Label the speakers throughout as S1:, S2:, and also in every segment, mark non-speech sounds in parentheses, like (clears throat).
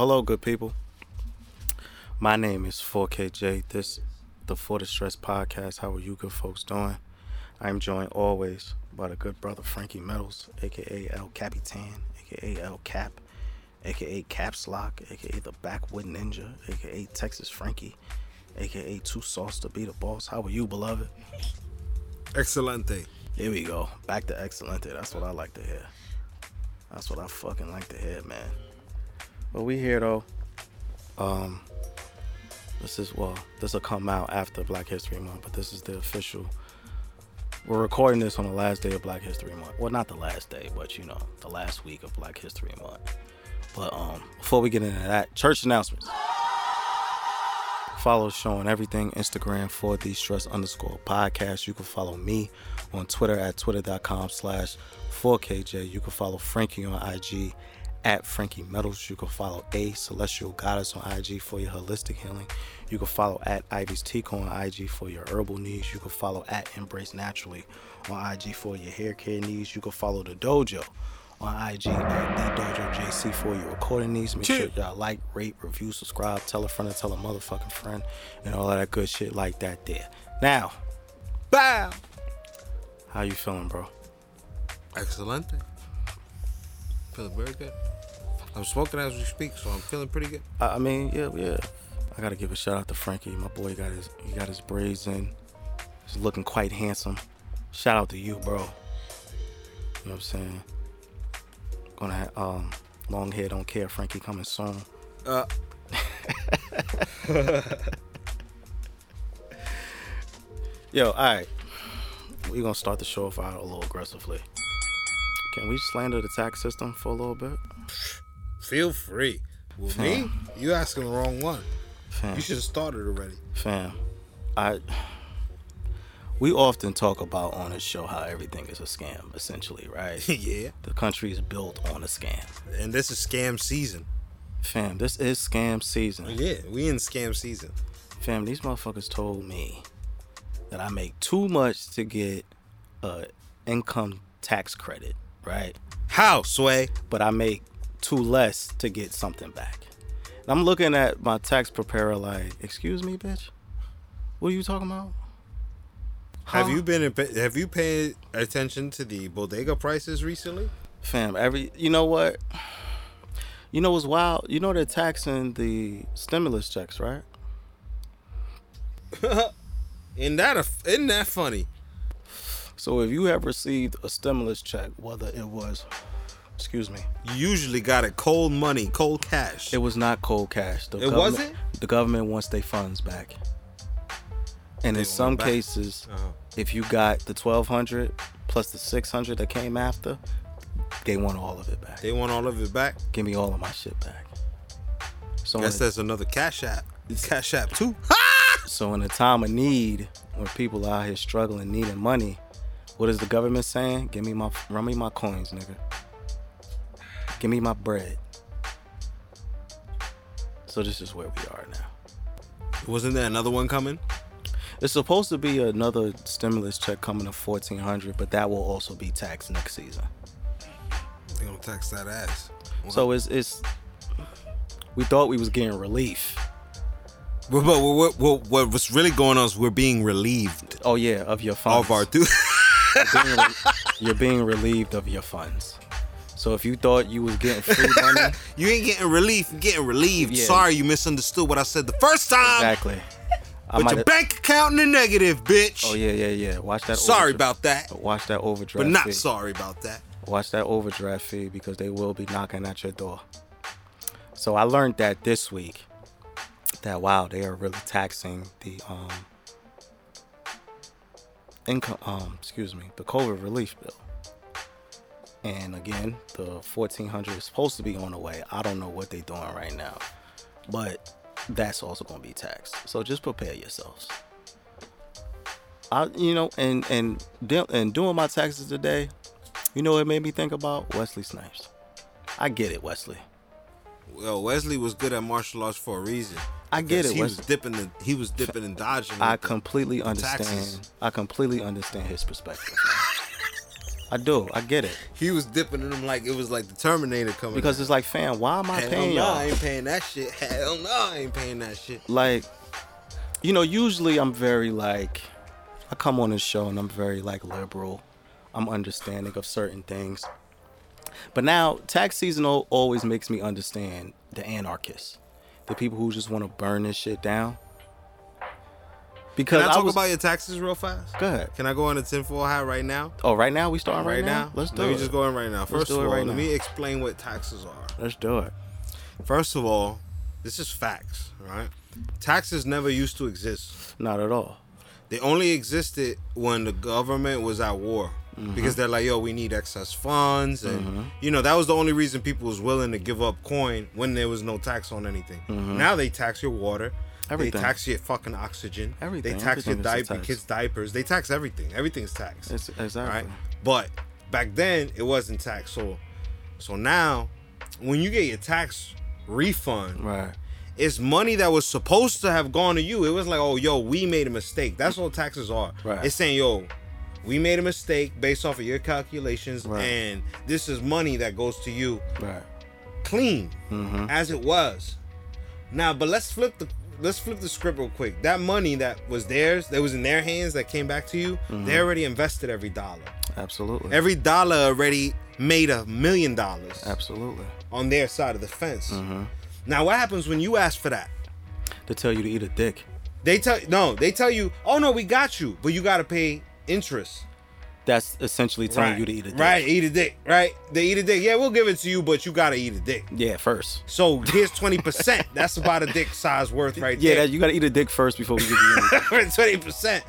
S1: hello, good people. My name is 4KJ. This the For the Stress podcast. How are you good folks doing? I'm joined always by the good brother Frankie Metals, aka El Capitan, aka El Cap, aka Caps Lock, aka the Backwood Ninja, aka Texas Frankie, aka Two Sauce to be the boss. How are you, beloved?
S2: Excelente.
S1: Here we go. Back to Excelente. That's what I like to hear. That's what I fucking like to hear, man. But we here though. Um this is well, this will come out after Black History Month, but this is the official we're recording this on the last day of Black History Month. Well not the last day, but you know, the last week of Black History Month. But um before we get into that, church announcements. Follow the show on everything Instagram for the stress underscore podcast. You can follow me on Twitter at twitter.com slash 4KJ. You can follow Frankie on IG at Frankie Metals. You can follow A Celestial Goddess on IG for your holistic healing. You can follow at Ivy's Tico on IG for your herbal needs. You can follow at Embrace Naturally on IG for your hair care needs. You can follow the dojo on IG at the Dojo JC for your recording needs. Make sure y'all like, rate, review, subscribe, tell a friend, and tell a motherfucking friend, and all of that good shit like that. There. Now,
S2: Bow.
S1: how you feeling, bro?
S2: Excelente. Feeling very good. I'm smoking as we speak, so I'm feeling pretty good.
S1: I I mean, yeah, yeah. I gotta give a shout out to Frankie. My boy got his he got his braids in. He's looking quite handsome. Shout out to you, bro. You know what I'm saying? Gonna have um long hair don't care, Frankie coming soon.
S2: Uh, (laughs)
S1: Yo, alright. We're gonna start the show off out a little aggressively. Can we slander the tax system for a little bit?
S2: feel free. Well,
S1: Fam.
S2: me? You asking the wrong one.
S1: Fam.
S2: You should have started already.
S1: Fam, I we often talk about on this show how everything is a scam, essentially, right? (laughs)
S2: yeah.
S1: the country is built on a scam.
S2: And this is scam season.
S1: Fam, this is scam season.
S2: Yeah, we in scam season.
S1: Fam, these motherfuckers told me that I make too much to get a income tax credit, right?
S2: How, Sway?
S1: But I make two less to get something back. And I'm looking at my tax preparer like, excuse me, bitch? What are you talking about?
S2: Have you been in, have you paid attention to the bodega prices recently?
S1: Fam, every you know what? You know what's wild? You know they're taxing the stimulus checks, right? (laughs)
S2: Isn't that a, isn't that funny?
S1: So if you have received a stimulus check, whether it was excuse me,
S2: You usually got it cold money, cold cash.
S1: it was not cold cash. The
S2: It
S1: government-
S2: wasn't?
S1: The government wants their funds back. And
S2: They
S1: in
S2: want
S1: some
S2: it back?
S1: cases,
S2: Uh-huh.
S1: if you got the twelve hundred plus the six hundred that came after, they want all of it back.
S2: They want all of it back.
S1: Give me all of my shit back. So
S2: Guess
S1: in,
S2: that's another cash app. It's cash app too. (laughs)
S1: so in a time of need, when people are out here struggling, needing money, what is the government saying? Give me my run me my coins, nigga. Give me my bread. So this is where we are now.
S2: Wasn't there another one coming?
S1: It's supposed to be another stimulus check coming of fourteen hundred, but that will also be taxed next season.
S2: They gonna tax that ass.
S1: So it's it's we thought we was getting relief.
S2: But, but what, what, what what's really going on is we're being relieved
S1: Oh yeah, of your funds.
S2: of our due. (laughs)
S1: You're being, re- you're being relieved of your funds. So if you thought you was getting free (laughs) money,
S2: you ain't getting relief. You're getting relieved.
S1: Yeah.
S2: Sorry, you misunderstood what I said the first time.
S1: exactly. I
S2: Put your bank account in the negative, bitch.
S1: Oh yeah, yeah, yeah. Watch that.
S2: Sorry
S1: overdra-
S2: about that,
S1: Watch that overdraft.
S2: but not
S1: fee.
S2: sorry about that.
S1: Watch that overdraft fee because they will be knocking at your door. So I learned that this week. That wow, they are really taxing the um income um excuse me the COVID relief bill. And again, the fourteen hundred is supposed to be on the way. I don't know what they're doing right now, but that's also going to be taxed. So just prepare yourselves. I, you know, and and and doing my taxes today, you know, it made me think about Wesley Snipes. I get it, Wesley.
S2: Well, Wesley was good at martial arts for a reason.
S1: I get it,
S2: He was dipping and he was dipping and dodging.
S1: I completely understand.
S2: taxes.
S1: I completely understand his perspective. I do. I get it
S2: He was dipping in them like it was like the Terminator coming.
S1: because
S2: out.
S1: it's like, fam, why am I
S2: Hell
S1: paying
S2: no,
S1: y'all?
S2: I ain't paying that shit. Hell no, I ain't paying that shit.
S1: like you know usually i'm very like i come on this show and i'm very like liberal i'm understanding of certain things but now tax seasonal always makes me understand the anarchists the people who just want to burn this shit down because
S2: Can I
S1: I
S2: talk
S1: was,
S2: about your taxes real fast?
S1: go ahead
S2: Can I go on a tinfoil hat right now?
S1: oh right now we starting right,
S2: right
S1: now?
S2: now?
S1: let's do
S2: Let
S1: it Let
S2: me just go in right now. First of all,
S1: right
S2: let
S1: now.
S2: me explain what taxes are.
S1: let's do it
S2: First of all, this is facts, right? Taxes never used to exist.
S1: not at all
S2: They only existed when the government was at war.
S1: Mm-hmm.
S2: Because they're like, yo, we need excess funds, and you know that was the only reason people was willing to give up coin when there was no tax on anything. Now they tax your water,
S1: Mm-hmm. Everything.
S2: they tax your fucking oxygen,
S1: Everything.
S2: they tax your
S1: Everything a
S2: diaper, kids' diapers, they tax everything. Everything's taxed.
S1: it's, exactly
S2: right? But back then it wasn't taxed. So so now when you get your tax refund,
S1: right
S2: it's money that was supposed to have gone to you. It was like, oh yo, we made a mistake. That's all taxes are.
S1: Right.
S2: It's saying, yo, we made a mistake based off of your calculations,
S1: Right.
S2: and this is money that goes to you
S1: right
S2: clean
S1: mm-hmm.
S2: as it was. Now, but let's flip the let's flip the script real quick. That money that was theirs, that was in their hands, that came back to you,
S1: Mm-hmm.
S2: they already invested every dollar.
S1: absolutely
S2: Every dollar already made a million dollars
S1: absolutely
S2: on their side of the fence.
S1: mm-hmm.
S2: Now, what happens when you ask for that?
S1: to tell you to eat a dick
S2: They tell no, they tell you, oh no, we got you, but you got to pay interest.
S1: that's essentially telling you to eat a dick
S2: Right, eat a dick. Right, they eat a dick. Yeah, we'll give it to you, but you got to eat a dick.
S1: yeah first
S2: So here's twenty percent. (laughs) That's about a dick size worth right
S1: Yeah,
S2: there.
S1: that, you gotta eat a dick first before we give you (laughs)
S2: twenty percent.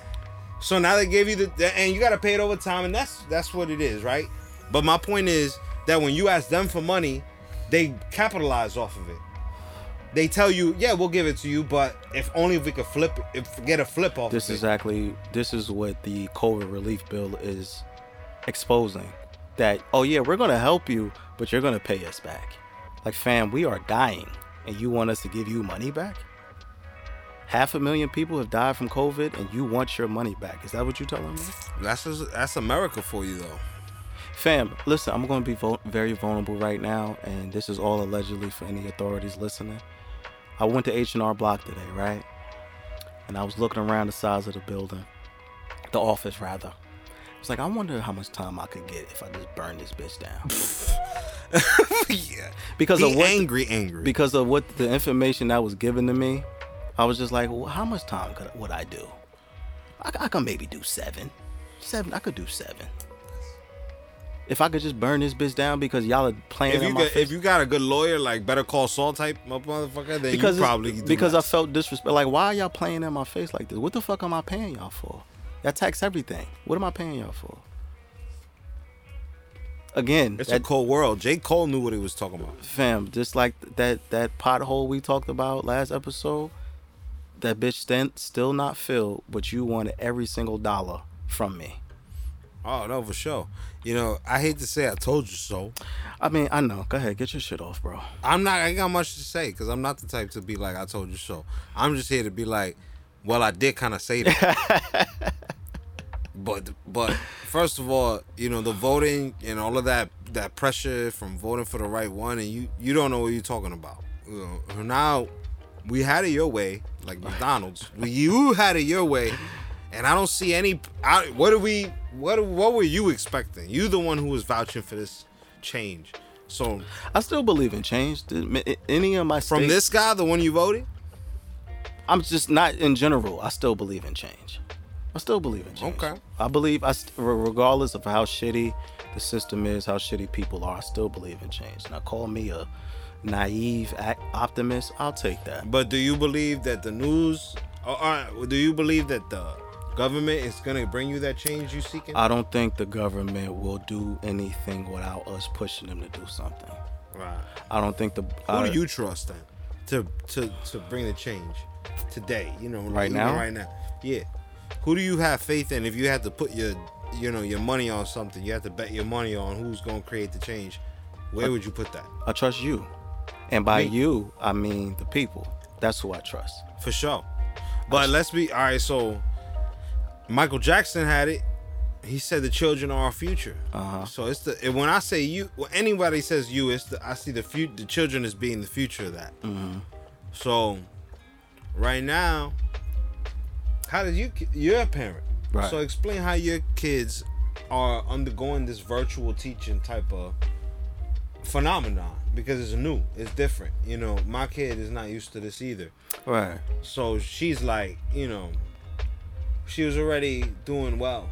S2: So now they gave you the, and you got to pay it over time, and that's that's what it is, right? But my point is that when you ask them for money, they capitalize off of it. They tell you, yeah, we'll give it to you, but if only if we could flip, if get a flip off.
S1: this
S2: of
S1: is exactly this is what the COVID relief bill is exposing. That oh yeah, we're gonna help you, but you're gonna pay us back. Like fam, we are dying, and you want us to give you money back? Half a million people have died from COVID, and you want your money back. Is that what you're telling me?
S2: That's that's America for you though.
S1: Fam, listen, I'm going to be vul- very vulnerable right now, and this is all allegedly for any authorities listening. I went to H&R Block today, right? And I was looking around the size of the building, the office rather. I was like, I wonder how much time I could get if I just burn this bitch down. (laughs)
S2: yeah.
S1: Because
S2: Be
S1: of what
S2: angry, angry.
S1: because of what the information that was given to me, I was just like, well, how much time could would I do? I, I could maybe do seven, seven. I could do seven. If I could just burn this bitch down because y'all are playing
S2: if
S1: in
S2: you
S1: my
S2: got,
S1: face.
S2: if you got a good lawyer like Better Call Saul type motherfucker, then
S1: because
S2: you probably do
S1: because I felt disrespect. Like, why are y'all playing in my face like this? What the fuck am I paying y'all for? Y'all tax everything. What am I paying y'all for? Again,
S2: It's
S1: that,
S2: a cold world. J. Cole knew what he was talking about.
S1: fam, just like that that pothole we talked about last episode, that bitch st- still not filled, but you wanted every single dollar from me.
S2: Oh no, for sure. You know, I hate to say I told you so.
S1: I mean, I know. Go ahead, get your shit off, bro.
S2: I'm not. I got much to say because I'm not the type to be like I told you so. I'm just here to be like, well, I did kind of say that. (laughs) but but first of all, you know the voting and all of that that pressure from voting for the right one, and you you don't know what you're talking about. You know, now we had it your way, like McDonald's. (laughs) you had it your way, and I don't see any. I, what do we? What what were you expecting? You the one who was vouching for this change. So
S1: I still believe in change. Any of my
S2: from
S1: states-
S2: this guy, the one you voted.
S1: I'm just not in general. I still believe in change. I still believe in change.
S2: Okay.
S1: I believe I, regardless of how shitty the system is, how shitty people are, I still believe in change. Now call me a naive optimist. I'll take that.
S2: But do you believe that the news, or, or do you believe that the government is gonna bring you that change you seeking?
S1: I don't think the government will do anything without us pushing them to do something.
S2: right.
S1: I don't think the
S2: Who
S1: uh,
S2: do you trust then to to to bring the change today? You know,
S1: Right now?
S2: Right now, yeah. who do you have faith in if you had to put your you know your money on something you have to bet your money on who's going to create the change where would you put that
S1: I trust you. And by
S2: Me.
S1: you, I mean the people. That's who I trust.
S2: for sure but let's be all right so michael jackson had it he said the children are our future
S1: Uh-huh.
S2: so it's the and when i say you when anybody says you it's the i see the future the children as being the future of that
S1: Mm-hmm.
S2: so right now how did you you're a parent
S1: Right.
S2: so explain how your kids are undergoing this virtual teaching type of phenomenon because it's new it's different you know my kid is not used to this either
S1: Right.
S2: so she's like you know she was already doing well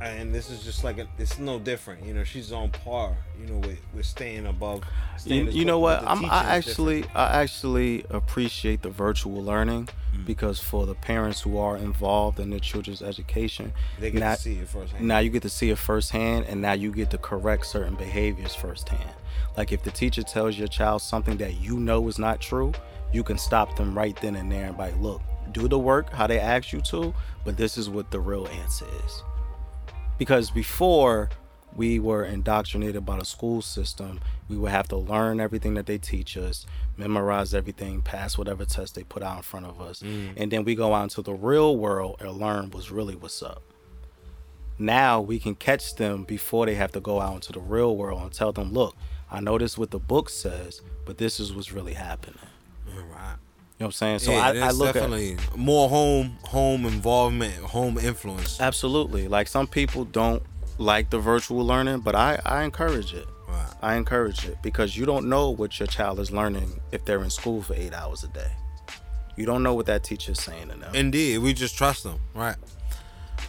S2: and this is just like a, it's no different you know she's on par you know with, with staying above
S1: You, you know what? I'm, I actually,
S2: different.
S1: I actually appreciate the virtual learning
S2: Mm.
S1: because for the parents who are involved in their children's education,
S2: they get
S1: now,
S2: to see it firsthand
S1: now you get to see it firsthand, and now you get to correct certain behaviors firsthand. Like if the teacher tells your child something that you know is not true, you can stop them right then and there and be like, look, do the work how they asked you to, but this is what the real answer is. Because before we were indoctrinated by the school system, we would have to learn everything that they teach us, memorize everything, pass whatever test they put out in front of us, mm. and then we go out into the real world and learn what's really what's up. Now we can catch them before they have to go out into the real world and tell them, look, I know this is what the book says, but this is what's really happening.
S2: right
S1: You know what I'm saying? So
S2: yeah,
S1: I, I look at
S2: definitely more home home involvement home influence
S1: absolutely like some people don't like the virtual learning, but I, I encourage it.
S2: right
S1: I encourage it because you don't know what your child is learning if they're in school for eight hours a day. You don't know what that teacher is saying to them.
S2: indeed we just trust them right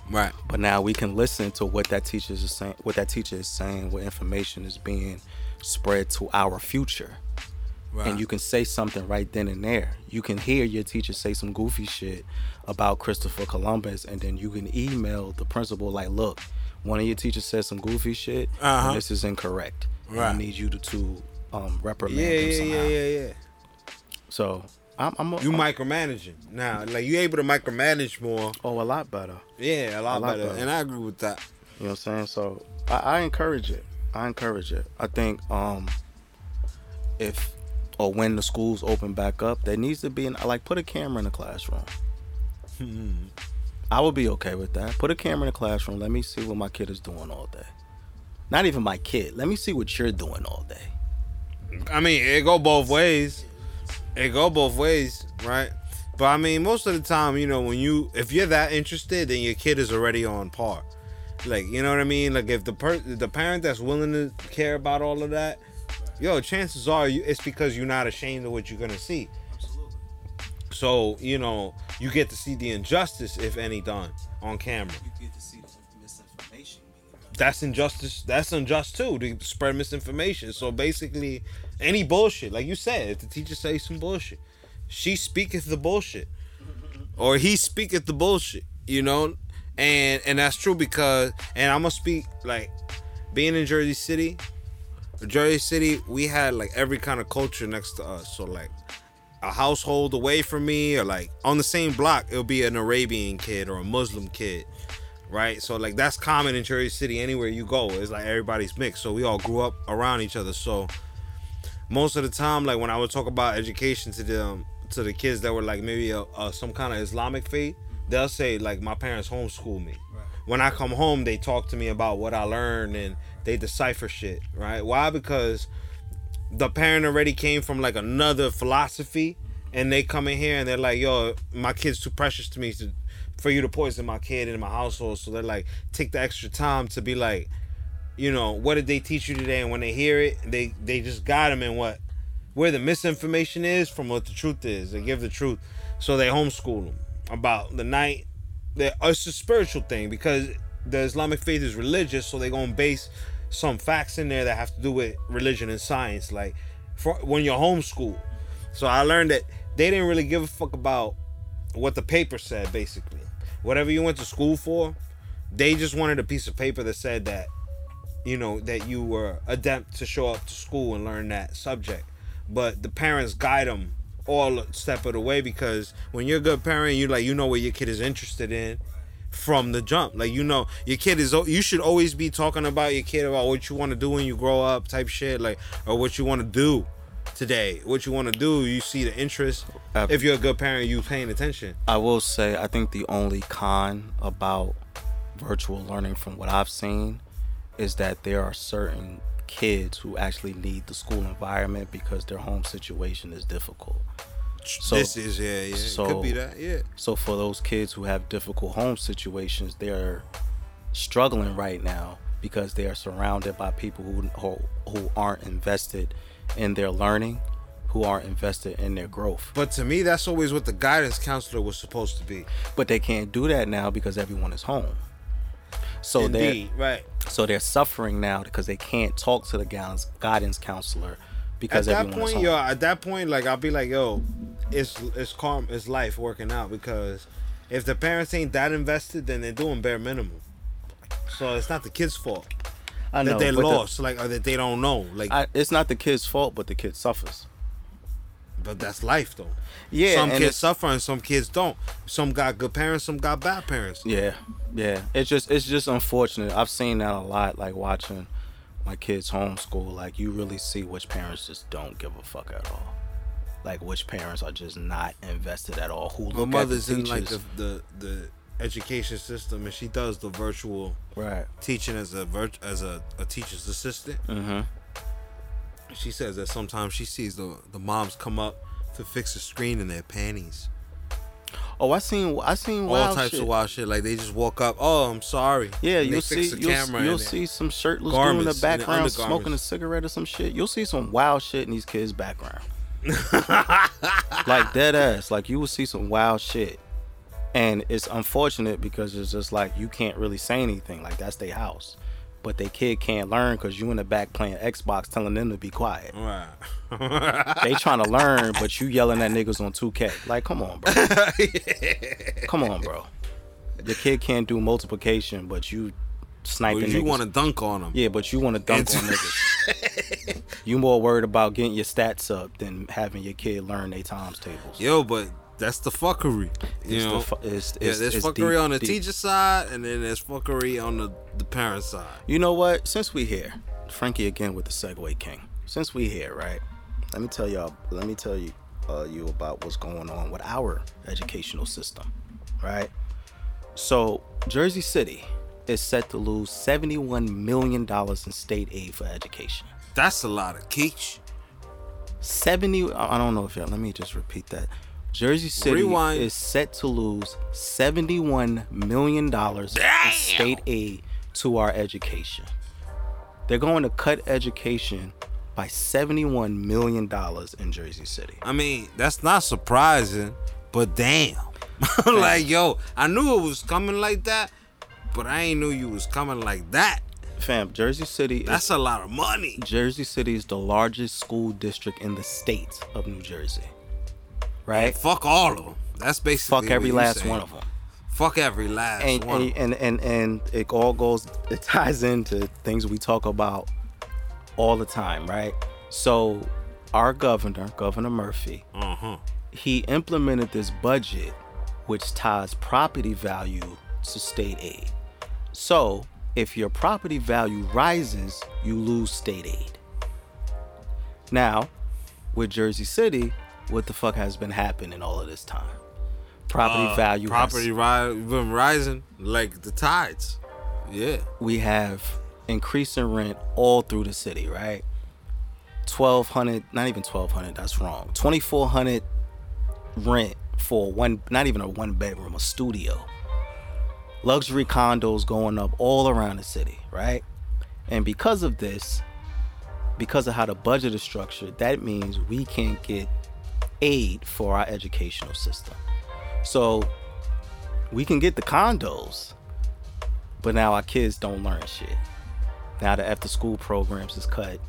S2: right
S1: but now we can listen to what that teacher is saying, what that teacher is saying, what information is being spread to our future.
S2: Right
S1: And you can say something right then and there. You can hear your teacher say some goofy shit about Christopher Columbus, and then you can email the principal like, "Look, one of your teachers said some goofy shit,
S2: Uh-huh.
S1: and this is incorrect.
S2: Right.
S1: I need you to, to um, reprimand
S2: yeah
S1: him
S2: yeah
S1: somehow."
S2: yeah yeah yeah
S1: So I'm, I'm a,
S2: you
S1: I'm-
S2: micromanaging now like you able to micromanage more
S1: oh a lot better.
S2: yeah a lot,
S1: A lot
S2: better.
S1: better.
S2: and i agree with that
S1: You know what I'm saying? So I, I encourage it. I encourage it. I think um if or when the schools open back up, there needs to be an like put a camera in the classroom. Hmm. I would be okay with that. Put a camera in the classroom. Let me see what my kid is doing all day. Not even my kid. Let me see what you're doing all day.
S2: I mean, it go both ways. It go both ways, right? But I mean, most of the time, you know, when you if you're that interested, then your kid is already on par. Like, you know what I mean? Like, if the per the parent that's willing to care about all of that, yo, chances are you, it's because you're not ashamed of what you're gonna see. So you know, you get to see the injustice, if any, done on camera.
S1: You get to see the misinformation
S2: that's injustice that's unjust too to spread misinformation. So basically any bullshit like you said if the teacher says some bullshit she speaketh the bullshit. Or he speaketh the bullshit you know? And and that's true because and i'm gonna speak like being in jersey city jersey city we had like every kind of culture next to us so like a household away from me or like on the same block it'll be an arabian kid or a muslim kid right? So like that's common in Jersey City. Anywhere you go, it's like everybody's mixed. So we all grew up around each other. So most of the time, like when I would talk about education to them, to the kids that were like maybe a, a, some kind of Islamic faith, they'll say like my parents homeschool me. When I come home, they talk to me about what I learned and they decipher shit, right? Why? Because the parent already came from like another philosophy and they come in here and they're like, yo, my kid's too precious to me to, for you to poison my kid in my household. So they're like, take the extra time to be like, you know, what did they teach you today? And when they hear it, they they just got them in what where the misinformation is from what the truth is. They give the truth, so they homeschool them about the night. That it's a spiritual thing because the Islamic faith is religious, so they're gonna base some facts in there that have to do with religion and science. Like for when you're homeschooled, so I learned that they didn't really give a fuck about what the paper said. Basically, whatever you went to school for, they just wanted a piece of paper that said that you know that you were adept to show up to school and learn that subject but the parents guide them all step of the way because when you're a good parent you like you know what your kid is interested in from the jump. Like you know, your kid is. You should always be talking about your kid about what you want to do when you grow up, type shit, like or what you want to do today. What you want to do. You see the interest.
S1: Uh,
S2: if you're a good parent, you paying attention.
S1: I will say, I think the only con about virtual learning, from what I've seen, is that there are certain kids who actually need the school environment because their home situation is difficult. So,
S2: this is yeah, yeah.
S1: so-
S2: could be that, yeah.
S1: So for those kids who have difficult home situations, they're struggling right now because they are surrounded by people who who, who aren't invested in their learning, who aren't invested in their growth.
S2: But to me, that's always what the guidance counselor was supposed to be.
S1: But they can't do that now because everyone is home. So they're
S2: right.
S1: so they're suffering now because they can't talk to the guidance guidance counselor because
S2: at that point,
S1: home.
S2: yo, at that point, like I'll be like, yo, it's it's calm, it's life working out because if the parents ain't that invested, then they're doing bare minimum. So it's not the kids' fault
S1: I know, that
S2: they're
S1: but the-
S2: lost, like or that they don't know, like.
S1: I, it's not the kid's fault, but the kid suffers.
S2: but that's life, though.
S1: Yeah,
S2: some kids suffer and some kids don't. Some got good parents, some got bad parents.
S1: Yeah, yeah. It's just it's just unfortunate. I've seen that a lot, like watching my kids homeschool. Like you really see which parents just don't give a fuck at all. Like which parents are just not invested at all. Who
S2: My
S1: look
S2: mother's
S1: at the
S2: in like the, the the education system, and she does the virtual
S1: right.
S2: teaching as a virt- as a, a teacher's assistant.
S1: Mm-hmm.
S2: She says that sometimes she sees the the moms come up to fix the screen in their panties.
S1: Oh, I seen I seen
S2: All types
S1: shit.
S2: of wild shit. Like they just walk up. Oh, I'm sorry.
S1: Yeah, you'll see you'll, you'll see some shirtless dude in the background smoking a cigarette or some shit. You'll see some wild shit in these kids' background. (laughs) like dead ass. Like you will see some wild shit. And it's unfortunate because it's just like you can't really say anything. Like that's their house. But their kid can't learn because you in the back playing Xbox telling them to be quiet.
S2: Right.
S1: They trying (laughs) to learn, but you yelling at niggas on 2K. Like, come on, bro. (laughs) Come on, bro. The kid can't do multiplication, but you sniping
S2: Well, you want to dunk on them.
S1: Yeah, but you want to dunk on niggas. (laughs) you more worried about getting your stats up than having your kid learn their times tables.
S2: Yo, but that's the fuckery. You
S1: It's the
S2: know.
S1: fu- it's-
S2: yeah, there's
S1: it's
S2: fuckery
S1: deep,
S2: on the
S1: deep.
S2: teacher side, and then there's fuckery on the the parent side.
S1: You know what? Since we here, Frankie again with the Segue King. Since we here, right? Let me tell y'all. Let me tell you, uh, you about what's going on with our educational system, right? So Jersey City is set to lose seventy-one million dollars in state aid for education.
S2: That's a lot of quiche.
S1: 70 I don't know if y'all let me just repeat that. Jersey City
S2: Rewind.
S1: is set to lose 71 million dollars in state aid to our education. They're going to cut education by 71 million dollars in Jersey City.
S2: I mean, that's not surprising, but damn. (laughs) like, yo, I knew it was coming like that, but I ain't knew you was coming like that.
S1: Fam, Jersey City is
S2: That's a lot of money.
S1: Jersey City is the largest school district in the state of New Jersey. Right?
S2: Fuck all of them. That's basically
S1: Fuck every last
S2: saying.
S1: one of them.
S2: Fuck every last
S1: and,
S2: one.
S1: and, and and and it all goes it ties into things we talk about all the time right so our governor governor murphy
S2: uh huh.
S1: he implemented this budget which ties property value to state aid so if your property value rises you lose state aid now with jersey city what the fuck has been happening all of this time property
S2: Uh,
S1: value has-
S2: Property ri- been rising like the tides. Yeah.
S1: we have increasing rent all through the city, right? Twelve hundred, not even twelve hundred. That's wrong. Twenty four hundred rent for one, not even a one bedroom, a studio. Luxury condos going up all around the city, right? And because of this, because of how the budget is structured, that means we can't get aid for our educational system. So we can get the condos, but now our kids don't learn shit. Now the after school programs is cut.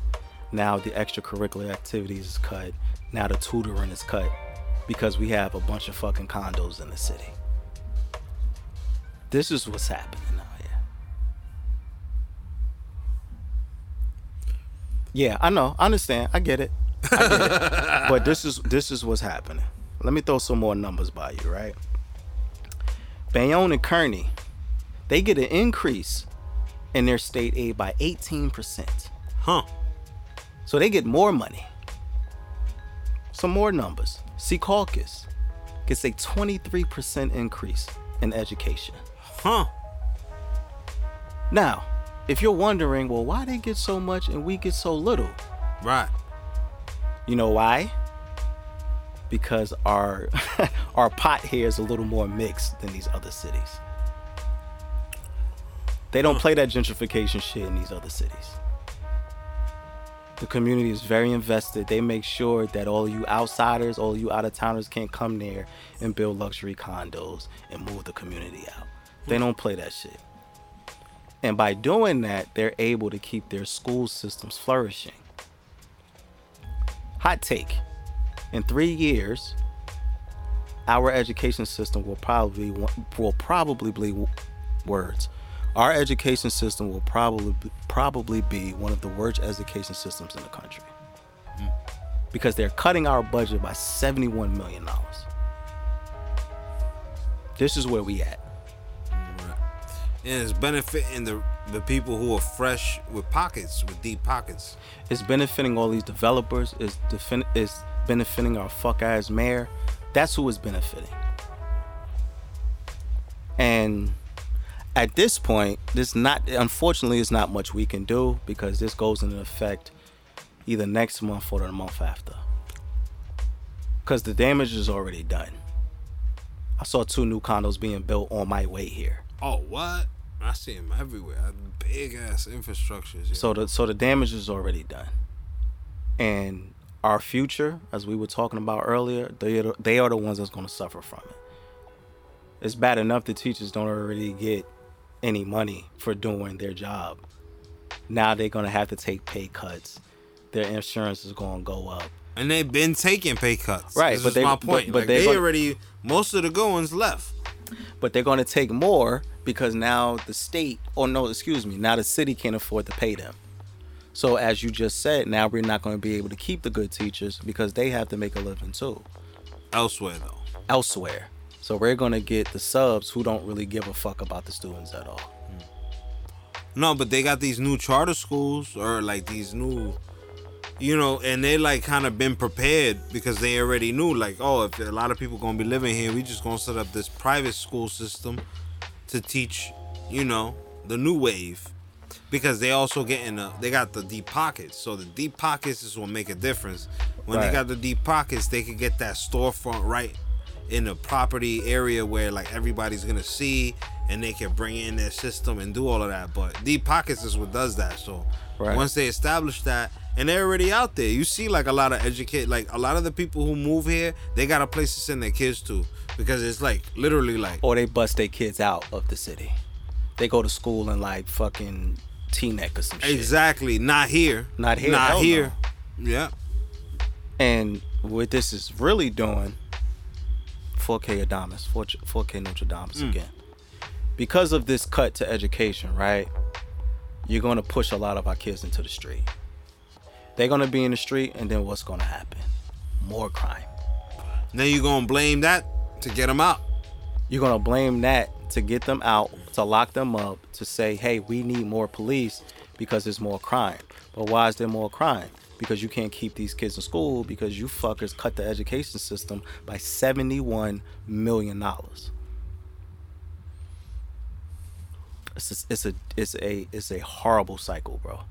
S1: Now the extracurricular activities is cut. Now the tutoring is cut because we have a bunch of fucking condos in the city. This is what's happening out here. Yeah, I know. I understand. I get it. I get it. (laughs) But this is this is what's happening. Let me throw some more numbers by you, right? Bayonne and Kearny they get an increase in their state aid by 18%.
S2: Huh.
S1: So they get more money. Some more numbers. Secaucus gets a 23% increase in education.
S2: Huh.
S1: Now, if you're wondering, well, why they get so much and we get so little?
S2: Right.
S1: You know why? Because our (laughs) our pot here is a little more mixed than these other cities. They don't play that gentrification shit in these other cities. The community is very invested. They make sure that all you outsiders, all you out of towners can't come there and build luxury condos and move the community out. They don't play that shit. And by doing that, they're able to keep their school systems flourishing. Hot take. In three years, our education system will probably will probably be words. Our education system will probably probably be one of the worst education systems in the country hmm. because they're cutting our budget by 71 million dollars. This is where we at.
S2: And it's benefiting the the people who are fresh with pockets, with deep pockets.
S1: It's benefiting all these developers. It's defin- it's benefiting our fuck ass mayor. That's who it's benefiting. And at this point, this not unfortunately it's not much we can do because this goes into effect either next month or the month after. Cause the damage is already done. I saw two new condos being built on my way here.
S2: Oh, what? I see them everywhere. Big ass infrastructures.
S1: So the so the damage is already done, and our future, as we were talking about earlier, they are the, they are the ones that's going to suffer from it. It's bad enough the teachers don't already get any money for doing their job. Now they're going to have to take pay cuts. Their insurance is going to go up.
S2: And they've been taking pay cuts.
S1: Right,
S2: this
S1: but they-
S2: my point.
S1: but
S2: like,
S1: they
S2: they already most of the good ones left.
S1: But they're going to take more because now the state, or no, excuse me, now the city can't afford to pay them. So as you just said, now we're not going to be able to keep the good teachers because they have to make a living too.
S2: Elsewhere though.
S1: elsewhere. So we're gonna get the subs who don't really give a fuck about the students at all.
S2: No, but they got these new charter schools or like these new you know, and they like kind of been prepared because they already knew like, oh, if a lot of people gonna be living here, we just gonna set up this private school system to teach, you know, the new wave. Because they also getting a, they got the deep pockets, so the deep pockets is what make a difference. When
S1: Right.
S2: they got the deep pockets, they could get that storefront right in a property area where like everybody's gonna see, and they can bring in their system and do all of that. But deep pockets is what does that. So
S1: Right.
S2: once they establish that, and they're already out there, you see like a lot of educate, like a lot of the people who move here, they got a place to send their kids to because it's like literally like
S1: Or they bust their kids out of the city. They go to school in like fucking Teaneck or some shit.
S2: exactly not here,
S1: Not here,
S2: not here. Yeah,
S1: And what this is really doing, 4K Adamas, 4K Notre Dame
S2: Mm.
S1: again. Because of this cut to education, right? You're gonna push a lot of our kids into the street. They're gonna be in the street, and then what's gonna happen? More crime.
S2: then you're gonna blame that to get them out.
S1: You're gonna blame that to get them out, to lock them up, to say, hey, we need more police because there's more crime. But why is there more crime? Because you can't keep these kids in school because you fuckers cut the education system by $71 million. It's a, it's a it's a it's a horrible cycle, bro.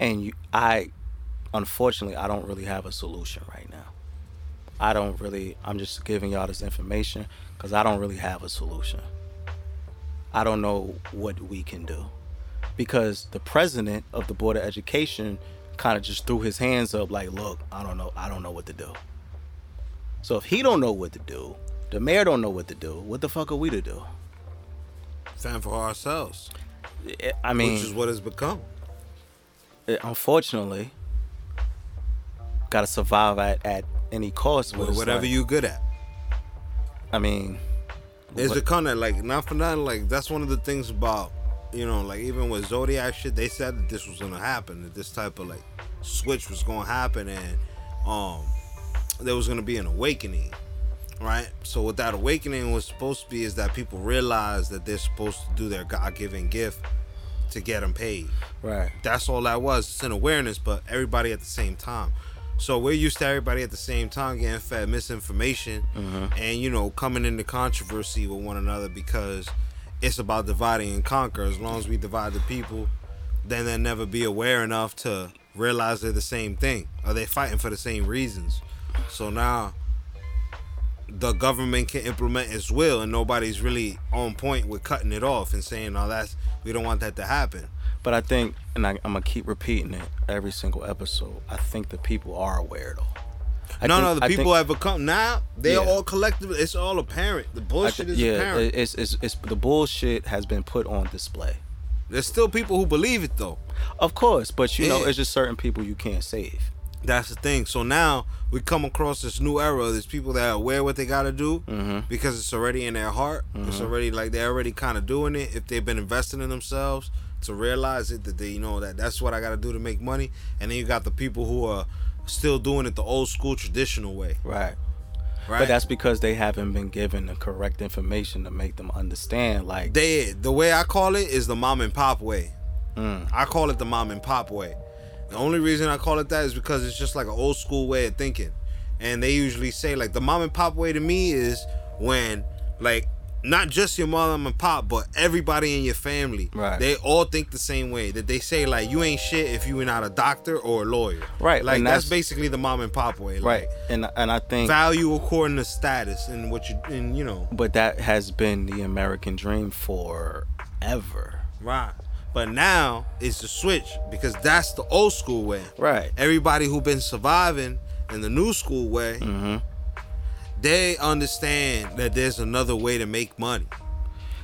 S1: And you I unfortunately I don't really have a solution right now. I don't really, I'm just giving y'all this information because I don't really have a solution. I don't know what we can do because the president of the Board of Education kind of just threw his hands up like, look, I don't know, I don't know what to do. So if he don't know what to do, the mayor don't know what to do, what the fuck are we to do?
S2: Fan for ourselves,
S1: I- I mean,
S2: which is what it's become.
S1: It- unfortunately, got to survive at, at any cost. it's
S2: whatever
S1: like-
S2: you good at.
S1: I mean,
S2: It's
S1: what-
S2: a kind of like not for nothing. Like that's one of the things about you know, like even with Zodiac shit, they said that this was gonna happen, that this type of like switch was gonna happen, and um, there was gonna be an awakening right? So what that awakening was supposed to be is that people realize that they're supposed to do their God-given gift to get them paid.
S1: Right.
S2: That's all that was. It's an awareness, but everybody at the same time. So we're used to everybody at the same time getting fed misinformation mm-hmm. and you know coming into controversy with one another because it's about dividing and conquer. As long as we divide the people, then they'll never be aware enough to realize they're the same thing Are they fighting for the same reasons. So now the government can implement its will and nobody's really on point with cutting it off and saying, "Oh, that's we don't want that to happen."
S1: But I think, and I, I'm gonna keep repeating it every single episode. I think the people are aware though. I
S2: no,
S1: think-
S2: no, the
S1: I
S2: people
S1: think-
S2: have become now. They're
S1: Yeah.
S2: all collectively. It's all apparent. The bullshit
S1: thi-
S2: is
S1: yeah,
S2: apparent.
S1: it's, it's it's the bullshit has been put on display.
S2: There's still people who believe it though.
S1: Of course, but you know, it's just certain people you can't save.
S2: That's the thing. So now we come across this new era. There's people that are aware what they got to do
S1: Mm-hmm.
S2: because it's already in their heart. It's already like they're already kind of doing it. If they've been investing in themselves to realize it, that they you know that that's what I got to do to make money. And then you got the people who are still doing it the old school traditional way.
S1: Right.
S2: Right.
S1: But that's because they haven't been given the correct information to make them understand. Like,
S2: they the way I call it is the mom and pop way.
S1: Mm.
S2: I call it the mom and pop way. The only reason I call it that is because it's just like an old school way of thinking. And they usually say like the mom and pop way to me is when like not just your mom and pop, but everybody in your family.
S1: Right.
S2: They all think the same way. That they say like you ain't shit if you not a doctor or a lawyer.
S1: Right,
S2: Like that's,
S1: that's-
S2: basically the mom and pop way.
S1: right. And and I think,
S2: value according to status and what you and you know.
S1: but that has been the American dream forever.
S2: Right. But now it's the switch because that's the old school way.
S1: Right.
S2: Everybody who been surviving in the new school way,
S1: Mm-hmm.
S2: They understand that there's another way to make money.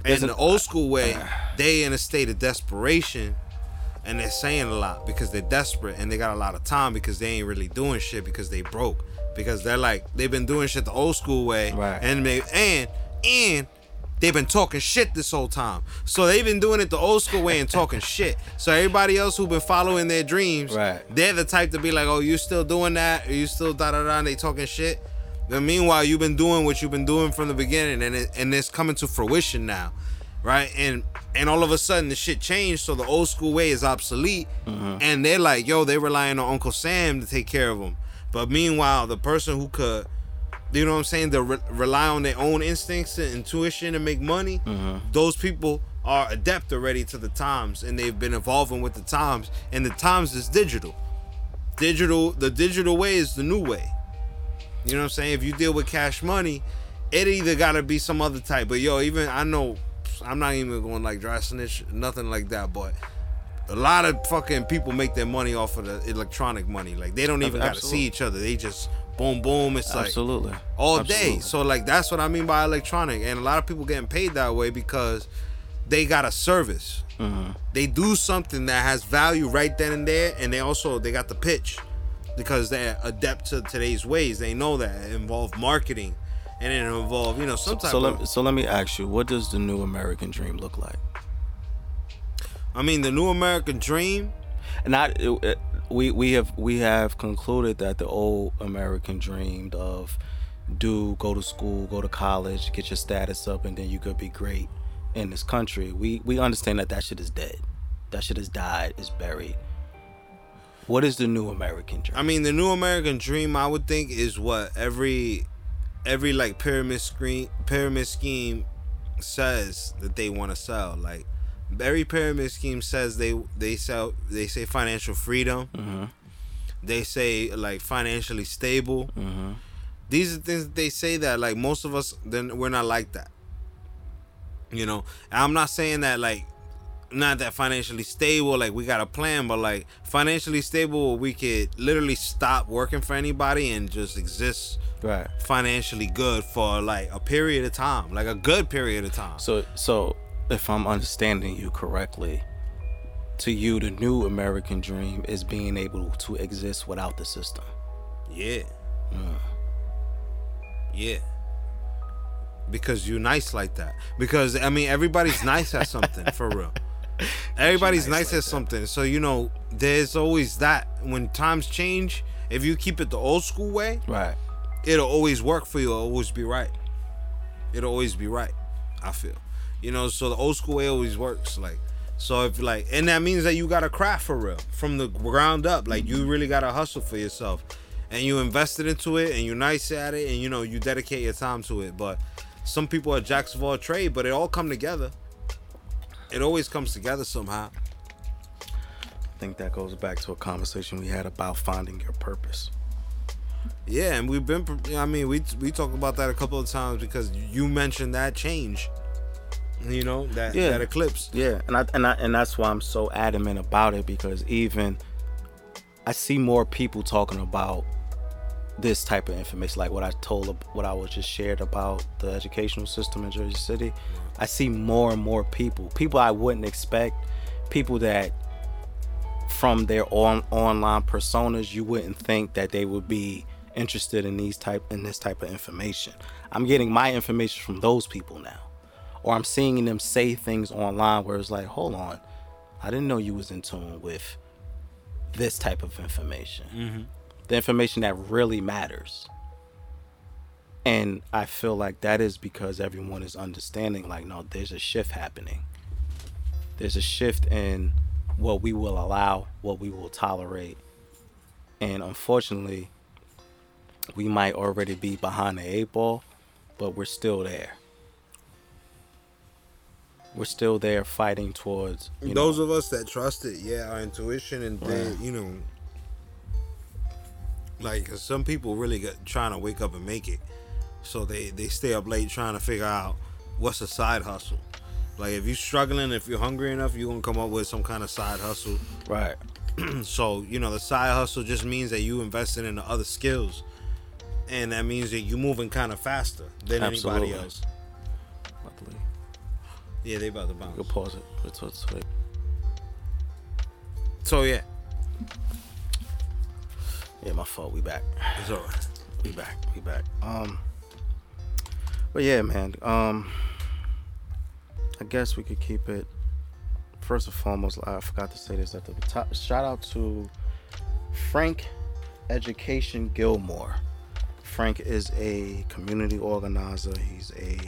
S1: There's
S2: in
S1: an-
S2: the old school way, they in a state of desperation and they're saying a lot because they're desperate and they got a lot of time because they ain't really doing shit because they broke. Because they're like they've been doing shit the old school way
S1: Right.
S2: and they and and they've been talking shit this whole time. So they've been doing it the old school way and talking (laughs) shit. So everybody else who been following their dreams,
S1: Right.
S2: they're the type to be like, "Oh, you still doing that? Are you still da da da?" and They talking shit. Then meanwhile, you've been doing what you've been doing from the beginning, and it, and it's coming to fruition now, right? And and all of a sudden the shit changed, so the old school way is obsolete, mm-hmm. and they're like, "Yo, they're relying on Uncle Sam to take care of them." But meanwhile, the person who could you know what I'm saying? They re- rely on their own instincts and intuition and make money. Mm-hmm. Those people are adept already to the times, and they've been evolving with the times. And the times is digital. Digital, the digital way is the new way. You know what I'm saying? If you deal with cash money, it either gotta be some other type. But yo, even I know, I'm not even going like dry snitch, nothing like that. But a lot of fucking people make their money off of the electronic money. Like they don't even gotta see each other. They just boom boom. It's like
S1: Absolutely.
S2: all day. So like that's what I mean by electronic, and a lot of people getting paid that way because they got a service.
S1: Mm-hmm.
S2: They do something that has value right then and there, and they also they got the pitch because they're adept to today's ways. They know that it involves marketing, and it involves, you know some
S1: So
S2: of.
S1: let, so let me ask you, what does the new American dream look like?
S2: I mean, the new American dream.
S1: And I, it- it- we we have we have concluded that the old American dream of do go to school, go to college, get your status up, and then you could be great in this country. We we understand that that shit is dead. That shit has died, is buried. What is the new American dream?
S2: I mean, the new American dream, I would think, is what every every like pyramid screen pyramid scheme says that they want to sell. Like every pyramid scheme says they they sell they say financial freedom.
S1: Mhm.
S2: They say like financially stable.
S1: Mhm.
S2: These are things that they say that like most of us then we're not like that. You know, and I'm not saying that like not that financially stable, like we got a plan, but like financially stable, we could literally stop working for anybody and just exist
S1: Right.
S2: financially good for like a period of time, like a good period of time.
S1: So so if I'm understanding you correctly, to you the new American dream is being able to exist without the system.
S2: Yeah. Mm. Yeah. Because you nice like that. Because I mean everybody's nice at something for real. Everybody's nice, at something. So you know, there's always that when times change, if you keep it the old school way,
S1: Right.
S2: it'll always work for you. It'll always be right. It'll always be right. I feel, you know. So the old school way always works. Like, so if like, and that means that you got to craft for real from the ground up. Like, you really got to hustle for yourself, and you invested into it, and you're nice at it, and you know you dedicate your time to it. But some people are jacks of all trade, but it all come together. It always comes together somehow.
S1: I think that goes back to a conversation we had about finding your purpose.
S2: Yeah, and we've been. I mean, we we talked about that a couple of times because you mentioned that change. You know that
S1: Yeah.
S2: that eclipse.
S1: Yeah, and I and I and that's why I'm so adamant about it because even I see more people talking about this type of information, like what I told, what I was just shared about the educational system in Jersey City. I see more and more people, people I wouldn't expect, people that from their on online personas, you wouldn't think that they would be interested in these type in this type of information. I'm getting my information from those people now or I'm seeing them say things online where it's like, hold on, I didn't know you was in tune with this type of information, mm-hmm. the information that really matters. And I feel like that is because everyone is understanding, like, no, there's a shift happening. There's a shift in what we will allow, what we will tolerate. And unfortunately, we might already be behind the eight ball, but we're still there we're still there fighting towards you
S2: Those
S1: know,
S2: of us that trust it, yeah, our intuition and they,
S1: Right.
S2: you know, like some people really get trying to wake up and make it, so they they stay up late trying to figure out what's a side hustle. Like if you're struggling, if you're hungry enough, you're gonna come up with some kind of side hustle.
S1: right (clears throat)
S2: So you know the side hustle just means that you invested in the other skills, and that means that you're moving kind of faster than
S1: Absolutely.
S2: anybody else.
S1: luckily
S2: Yeah, they about to bounce.
S1: can pause it It's- it's- it's-
S2: So yeah,
S1: yeah my fault we back
S2: it's alright.
S1: we back we back um but yeah man um i guess we could keep it first and foremost i forgot to say this at the top shout out to frank education gilmore frank is a community organizer he's a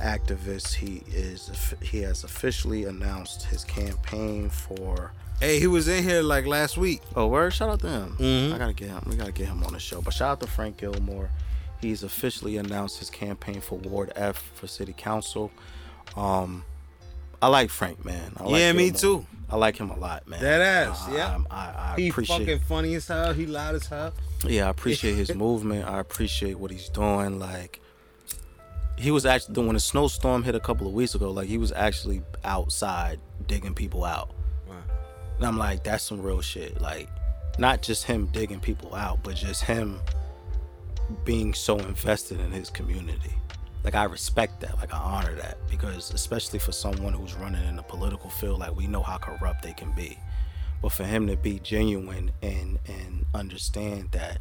S1: activist he is he has officially announced his campaign for
S2: Hey, he was in here like last week.
S1: Oh, word! Shout out to him.
S2: Mhm.
S1: I gotta get him. We gotta get him on the show. But shout out to Frank Gilmore. He's officially announced his campaign for Ward F for City Council. Um, I like Frank, man. I like
S2: Yeah, me
S1: Gilmore.
S2: too.
S1: I like him a lot, man.
S2: That ass, yeah.
S1: I, I, I
S2: He
S1: appreciate.
S2: fucking funny as hell. He loud as hell.
S1: Yeah, I appreciate his (laughs) movement. I appreciate what he's doing. Like, he was actually doing when a snowstorm hit a couple of weeks ago. Like, he was actually outside digging people out. And I'm like, that's some real shit. Like, not just him digging people out, but just him being so invested in his community. Like, I respect that. Like, I honor that because, especially for someone who's running in the political field, like we know how corrupt they can be. But for him to be genuine and and understand that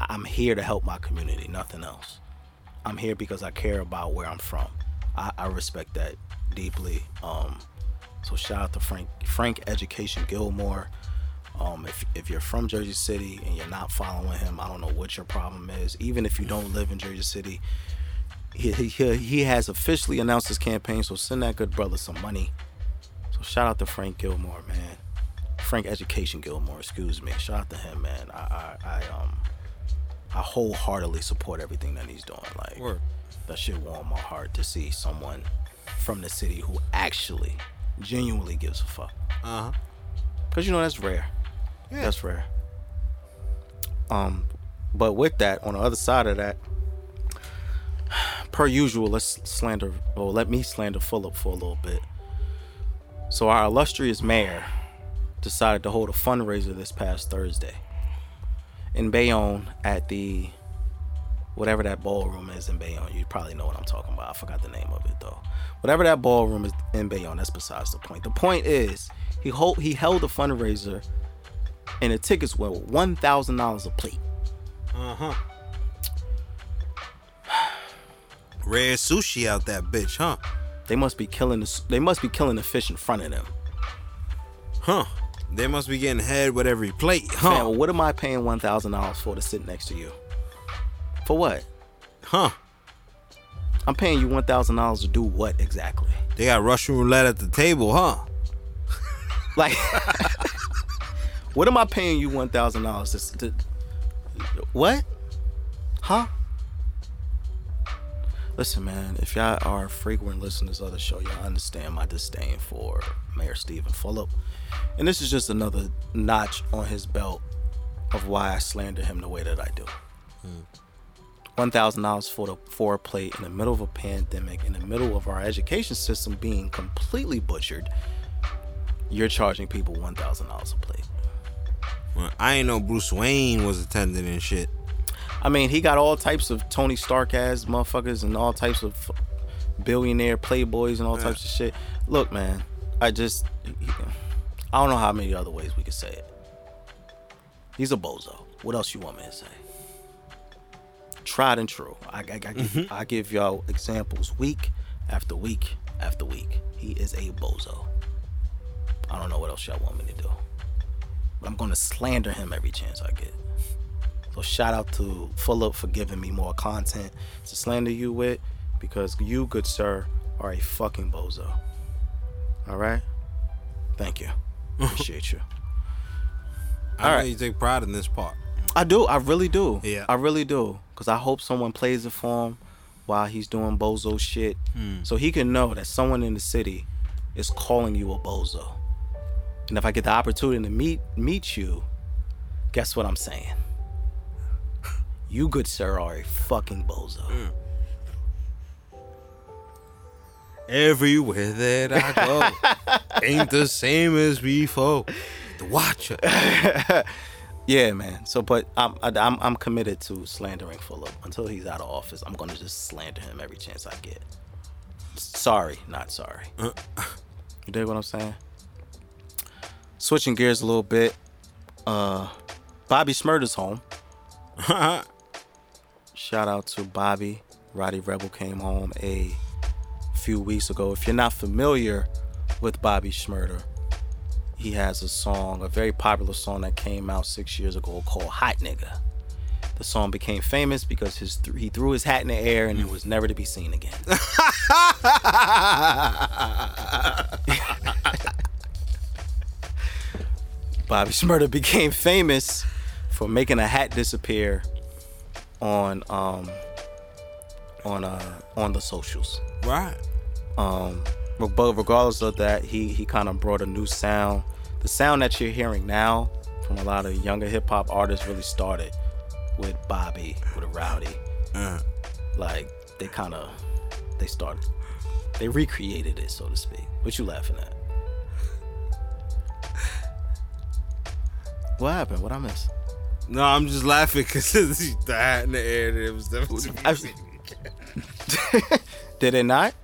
S1: I'm here to help my community, nothing else. I'm here because I care about where I'm from. I, I respect that deeply. Um, so shout out to Frank Frank Education Gilmore. Um, if if you're from Jersey City and you're not following him, I don't know what your problem is. Even if you don't live in Jersey City, he he, he- has officially announced his campaign. So send that good brother some money. So shout out to Frank Gilmore, man. Frank Education Gilmore, excuse me. Shout out to him, man. I I, I um I wholeheartedly support everything that he's doing. Like
S2: Word.
S1: that shit warm my heart to see someone from the city who actually genuinely gives a fuck.
S2: Uh huh.
S1: Cause you know that's rare.
S2: Yeah.
S1: That's rare. Um, but with that, on the other side of that, (sighs) per usual, let's slander. Well, let me slander Fulop for a little bit. So our illustrious mayor decided to hold a fundraiser this past Thursday in Bayonne at the whatever that ballroom is in Bayonne. You probably know what I'm talking about. I forgot the name of it though. Whatever that ballroom is in Bayonne, that's besides the point. The point is he hold, he held a fundraiser and the tickets were one thousand dollars a plate.
S2: Uh huh. Red sushi out that bitch, huh?
S1: They must be killing the they must be killing the fish in front of them.
S2: Huh. They must be getting head with every plate,
S1: Man,
S2: huh?
S1: well, what am I paying one thousand dollars for to sit next to you? For what?
S2: Huh?
S1: I'm paying you one thousand dollars to do what exactly?
S2: They got Russian roulette at the table, huh?
S1: Like, (laughs) (laughs) what am I paying you one thousand dollars to? What? Huh? Listen, man. If y'all are frequent listeners of the show, y'all understand my disdain for Mayor Steven Fulop, and this is just another notch on his belt of why I slander him the way that I do. Hmm. One thousand dollars for the for a plate in the middle of a pandemic, in the middle of our education system being completely butchered. You're charging people one thousand dollars a plate.
S2: Well, I ain't know Bruce Wayne was attending and shit.
S1: I mean, he got all types of Tony Stark ass motherfuckers and all types of billionaire playboys and all
S2: Yeah.
S1: types of shit. Look, man, I just, I don't know how many other ways we could say it. He's a bozo. What else you want me to say? Tried and true. I, I, I, give, mm-hmm. I give y'all examples week after week after week. He is a bozo. I don't know what else y'all want me to do. But I'm gonna slander him every chance I get. So shout out to Fulop for giving me more content to slander you with, because you, good sir, are a fucking bozo. All right. Thank you. (laughs) Appreciate you.
S2: I
S1: All
S2: know
S1: right.
S2: you take pride in this part.
S1: I do. I really do.
S2: Yeah.
S1: I really do. Cause I hope someone plays it for him while he's doing bozo shit, hmm. so he can know that someone in the city is calling you a bozo. And if I get the opportunity to meet meet you, guess what I'm saying? You, good sir, are a fucking bozo.
S2: Everywhere that I go (laughs) ain't the same as before. The Watcher. (laughs)
S1: Yeah, man. So, but I'm I'm I'm committed to slandering Fulop until he's out of office. I'm gonna just slander him every chance I get. Sorry, not sorry. Uh, uh. You dig what I'm saying? Switching gears a little bit. Uh, Bobby Shmurda's home. (laughs) Shout out to Bobby. Rowdy Rebel came home a few weeks ago. If you're not familiar with Bobby Shmurda, he has a song, a very popular song that came out six years ago called Hot Nigga. The song became famous because his th- he threw his hat in the air and it was never to be seen again. (laughs) (laughs) Bobby Shmurda became famous for making a hat disappear on um on uh on the socials.
S2: right.
S1: Um, but regardless of that, he he kind of brought a new sound. The sound that you're hearing now from a lot of younger hip hop artists really started with Bobby, with a Rowdy.
S2: Uh,
S1: Like they kind of they started, they recreated it, so to speak. What you laughing at? What happened? What I miss?
S2: no, I'm just laughing because (laughs) the hat in the air. It was definitely. (laughs)
S1: Did it not?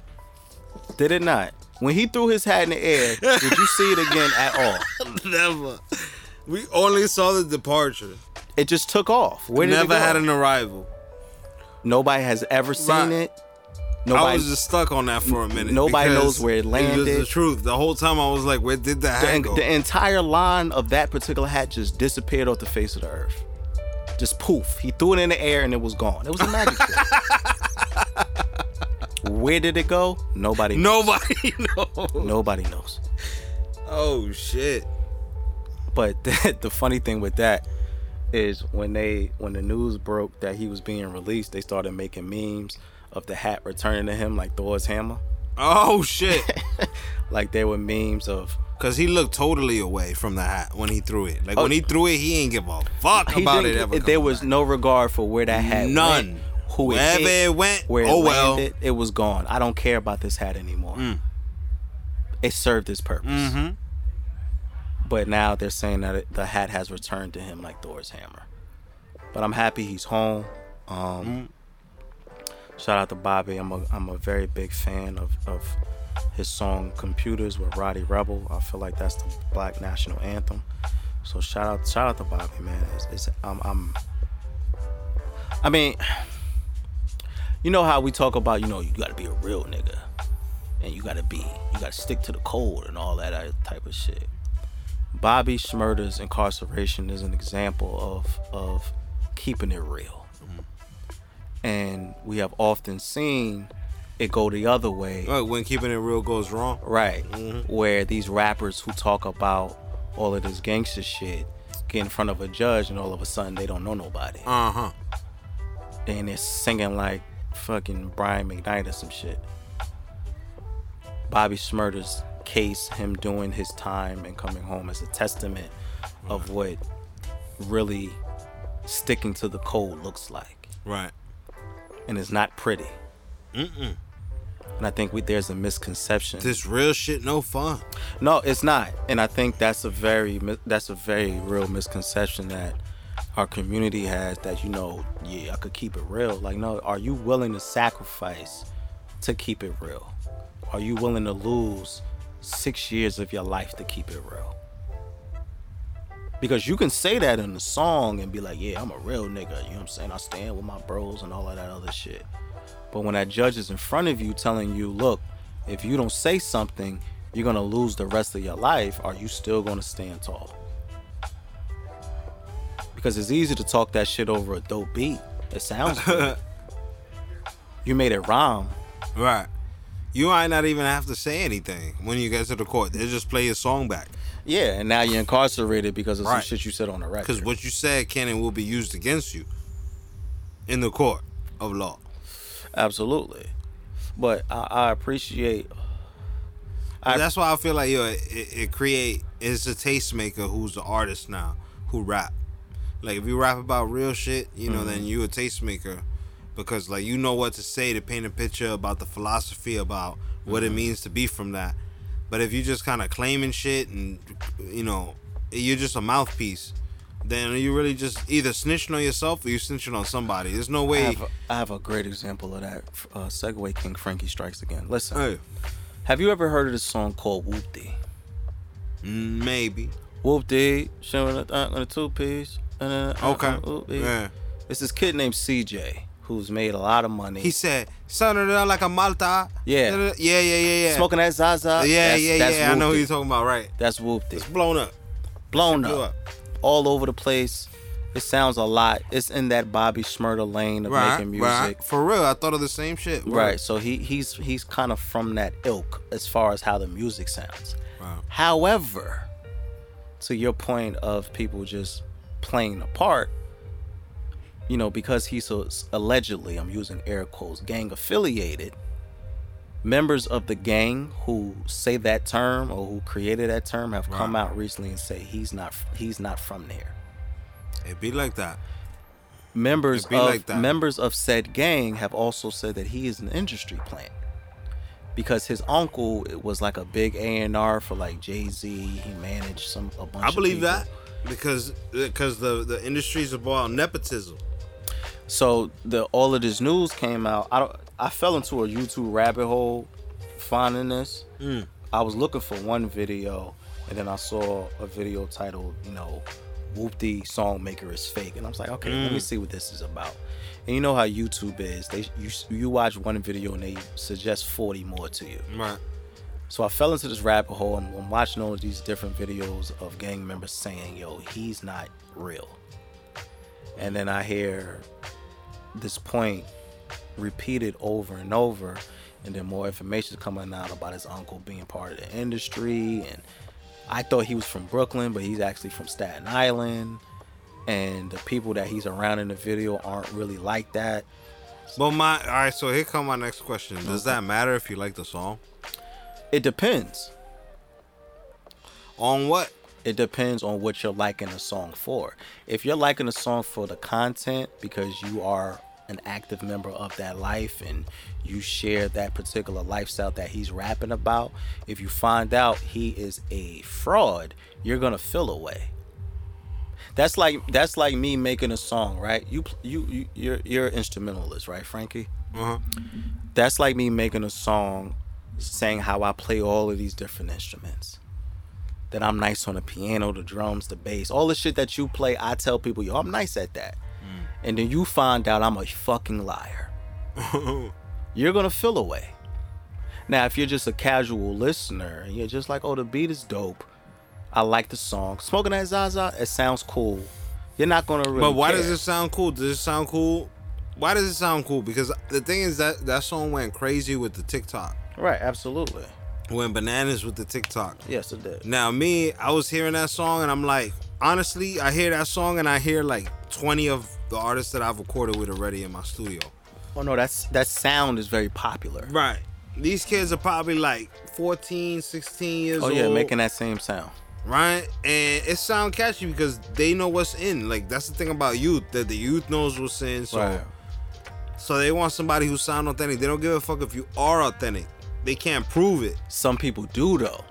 S1: Did it not? When he threw his hat in the air, did you see it again at all? (laughs)
S2: Never. We only saw the departure.
S1: It just took off. Where
S2: Never had an arrival.
S1: Nobody has ever seen
S2: Right.
S1: it.
S2: I
S1: Nobody.
S2: was just stuck on that for a minute.
S1: Nobody knows where it landed.
S2: the truth. The whole time I was like, where did the hat
S1: the,
S2: go?
S1: the entire line of that particular hat just disappeared off the face of the earth. Just poof. He threw it in the air and it was gone. It was a magic trick. (laughs) Where did it go? Nobody. knows.
S2: Nobody (laughs) knows.
S1: Nobody knows.
S2: Oh shit.
S1: But (laughs) the, the funny thing with that is when they when the news broke that he was being released, they started making memes of the hat returning to him like Thor's hammer.
S2: Oh shit. (laughs)
S1: Like there were memes of
S2: Cause he looked totally away from the hat when he threw it. Like
S1: Oh.
S2: when he threw it, he ain't give a fuck about it ever.
S1: there was
S2: back.
S1: no regard for where that hat
S2: None.
S1: went, who it hit,
S2: it went,
S1: where it
S2: oh well.
S1: it was gone. I don't care about this hat anymore.
S2: Mm.
S1: It served its purpose.
S2: Mm-hmm.
S1: But now they're saying that it, the hat has returned to him like Thor's hammer. But I'm happy he's home. Um, Shout out to Bobby. I'm a I'm a very big fan of, of his song "Computers" with Rowdy Rebel. I feel like that's the Black national anthem. So shout out shout out to Bobby, man. It's, it's I'm, I'm I mean, you know how we talk about you know you got to be a real nigga, and you got to be you got to stick to the code and all that type of shit. Bobby Shmurda's incarceration is an example of of keeping it real. And we have often seen it go the other way.
S2: Right, when keeping it real goes wrong.
S1: Right. Where these rappers who talk about all of this gangster shit get in front of a judge and all of a sudden they don't know nobody.
S2: Uh huh.
S1: And they're singing like fucking Brian McKnight or some shit. Bobby Shmurda's case, him doing his time and coming home as a testament of what really sticking to the code looks like.
S2: Right.
S1: And it's not pretty.
S2: Mm-mm.
S1: And I think we, there's a misconception.
S2: This real shit no fun.
S1: No, it's not, and I think that's a very that's a very real misconception that our community has. That you know, yeah, I could keep it real. Like, no, are you willing to sacrifice to keep it real? Are you willing to lose six years of your life to keep it real? Because you can say that in the song and be like, yeah, I'm a real nigga. You know what I'm saying? I stand with my bros and all of that other shit. But when that judge is in front of you telling you, look, if you don't say something, you're gonna lose the rest of your life, are you still gonna stand tall? Because it's easy to talk that shit over a dope beat. It sounds good. (laughs) you made it rhyme.
S2: Right. You might not even have to say anything when you get to the court. They just play your song back.
S1: Yeah, and now you're incarcerated because of some shit you said on the record.
S2: Because what you said can and will be used against you in the court of law.
S1: Absolutely. But I, I appreciate I-
S2: That's why I feel like yo, it, it create it's a tastemaker who's the artist now who rap. Like if you rap about real shit, you know,
S1: Mm-hmm.
S2: then you a tastemaker because like you know what to say to paint a picture about the philosophy about what
S1: Mm-hmm.
S2: it means to be from that. But if you just kind of claiming shit and you know you're just a mouthpiece, then you really just either snitching on yourself or you snitching on somebody. There's no
S1: I
S2: way.
S1: have, a, I have a great example of that. Uh, Segue King Frankie strikes again. Listen,
S2: Hey,
S1: have you ever heard of this song called Whoopty?
S2: maybe.
S1: Whoopty, showing a on a two piece. Uh,
S2: Okay.
S1: Whoopty.
S2: Yeah.
S1: It's this kid named CJ who's made a lot of money.
S2: He said, "Son of like a Malta."
S1: Yeah.
S2: yeah, yeah, yeah, yeah.
S1: smoking that Zaza.
S2: Yeah,
S1: that's,
S2: yeah,
S1: that's
S2: yeah. I know who you're talking about, right?
S1: That's Whoopty.
S2: It's blown up.
S1: Blown up.
S2: up.
S1: all over the place. It sounds a lot. It's in that Bobby Shmurda lane of
S2: Right,
S1: making music.
S2: right. For real, I thought of the same shit.
S1: Right. So he he's he's kind of from that ilk as far as how the music sounds.
S2: Wow.
S1: However, to your point of people just playing a part, you know, because he's so allegedly, I'm using air quotes, gang affiliated, members of the gang who say that term or who created that term have come out recently and say he's not he's not from there.
S2: It be like that.
S1: members
S2: be
S1: of
S2: like that.
S1: members of said gang have also said that he is an industry plant because his uncle was like a big A and R for like Jay Z. He managed some a bunch.
S2: I believe that because because the the industry's about nepotism.
S1: So the all of this news came out. I don't. I fell into a YouTube rabbit hole finding this.
S2: Mm.
S1: I was looking for one video, and then I saw a video titled, you know, "Whoopty Song Maker is Fake," and I was like, okay, let me
S2: Mm.
S1: see what this is about. And you know how YouTube is. They you you watch one video and they suggest forty more to you.
S2: Right.
S1: So I fell into this rabbit hole and I'm watching all of these different videos of gang members saying, yo, he's not real. And then I hear this point repeated over and over, and then more information is coming out about his uncle being part of the industry. And I thought he was from Brooklyn, but he's actually from Staten Island. And the people that he's around in the video aren't really like that.
S2: But my all right. So here come my next question. Does that matter if you like the song?
S1: It depends.
S2: On what?
S1: It depends on what you're liking a song for. If you're liking a song for the content because you are an active member of that life and you share that particular lifestyle that he's rapping about, if you find out he is a fraud, you're gonna feel away. That's like that's like me making a song, right? You you, you you're you're an instrumentalist, right, Frankie?
S2: Uh huh.
S1: That's like me making a song saying how I play all of these different instruments. That I'm nice on the piano, the drums, the bass, all the shit that you play. I tell people, yo, I'm nice at that. Mm. And then you find out I'm a fucking liar. (laughs) You're gonna feel away. Now, if you're just a casual listener and you're just like, oh, the beat is dope. I like the song. Smoking that Zaza, it sounds cool. You're not gonna really.
S2: but why
S1: care.
S2: does it sound cool? Does it sound cool why does it sound cool? Because the thing is that that song went crazy with the TikTok.
S1: Right, absolutely.
S2: Went bananas with the TikTok.
S1: Yes, it did.
S2: Now me, I was hearing that song and I'm like, honestly, I hear that song and I hear like 20 of the artists that I've recorded with already in my studio.
S1: Oh no, that's that sound is very popular.
S2: Right. These kids are probably like 14, 16 years
S1: Oh
S2: old.
S1: yeah, making that same sound.
S2: right? And it sound catchy because they know what's in. Like that's the thing about youth that the youth knows what's in. So
S1: Right.
S2: so they want somebody who sound authentic. They don't give a fuck if you are authentic. They can't prove it,
S1: Some people do though.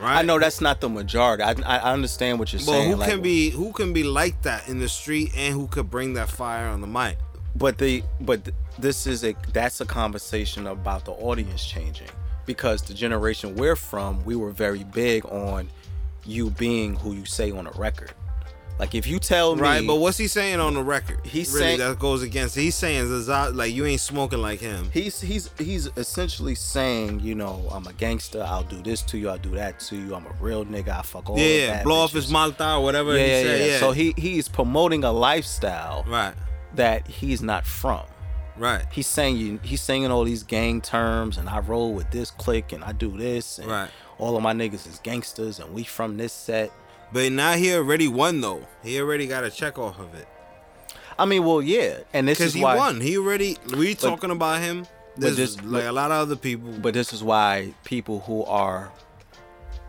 S2: right?
S1: I know that's not the majority. I, I understand what you're
S2: But
S1: saying.
S2: who
S1: like-
S2: can be who can be like that in the street and who could bring that fire on the mic?
S1: But the but this is a that's a conversation about the audience changing because the generation we're from, we were very big on you being who you say on a record. Like if you tell me,
S2: Right, but what's he saying on the record?
S1: He's
S2: really
S1: saying-
S2: that goes against. He's saying like you ain't smoking like him.
S1: He's he's he's essentially saying, you know, I'm a gangster. I'll do this to you. I'll do that to you. I'm a real nigga. I fuck all
S2: Yeah, blow off his malta or whatever
S1: Yeah,
S2: he
S1: yeah,
S2: said.
S1: yeah.
S2: Yeah.
S1: So he he's promoting a lifestyle
S2: right,
S1: that he's not from.
S2: right,
S1: He's saying you. He's saying all these gang terms, and I roll with this clique, and I do this, and
S2: Right.
S1: all of my niggas is gangsters, and we from this set.
S2: But now he already won though. He already got a check off of it
S1: I mean, well, yeah, and this is
S2: he
S1: why.
S2: won. He already. We talking about him. There's
S1: this-
S2: like
S1: but-
S2: a lot of other people.
S1: But this is why people who are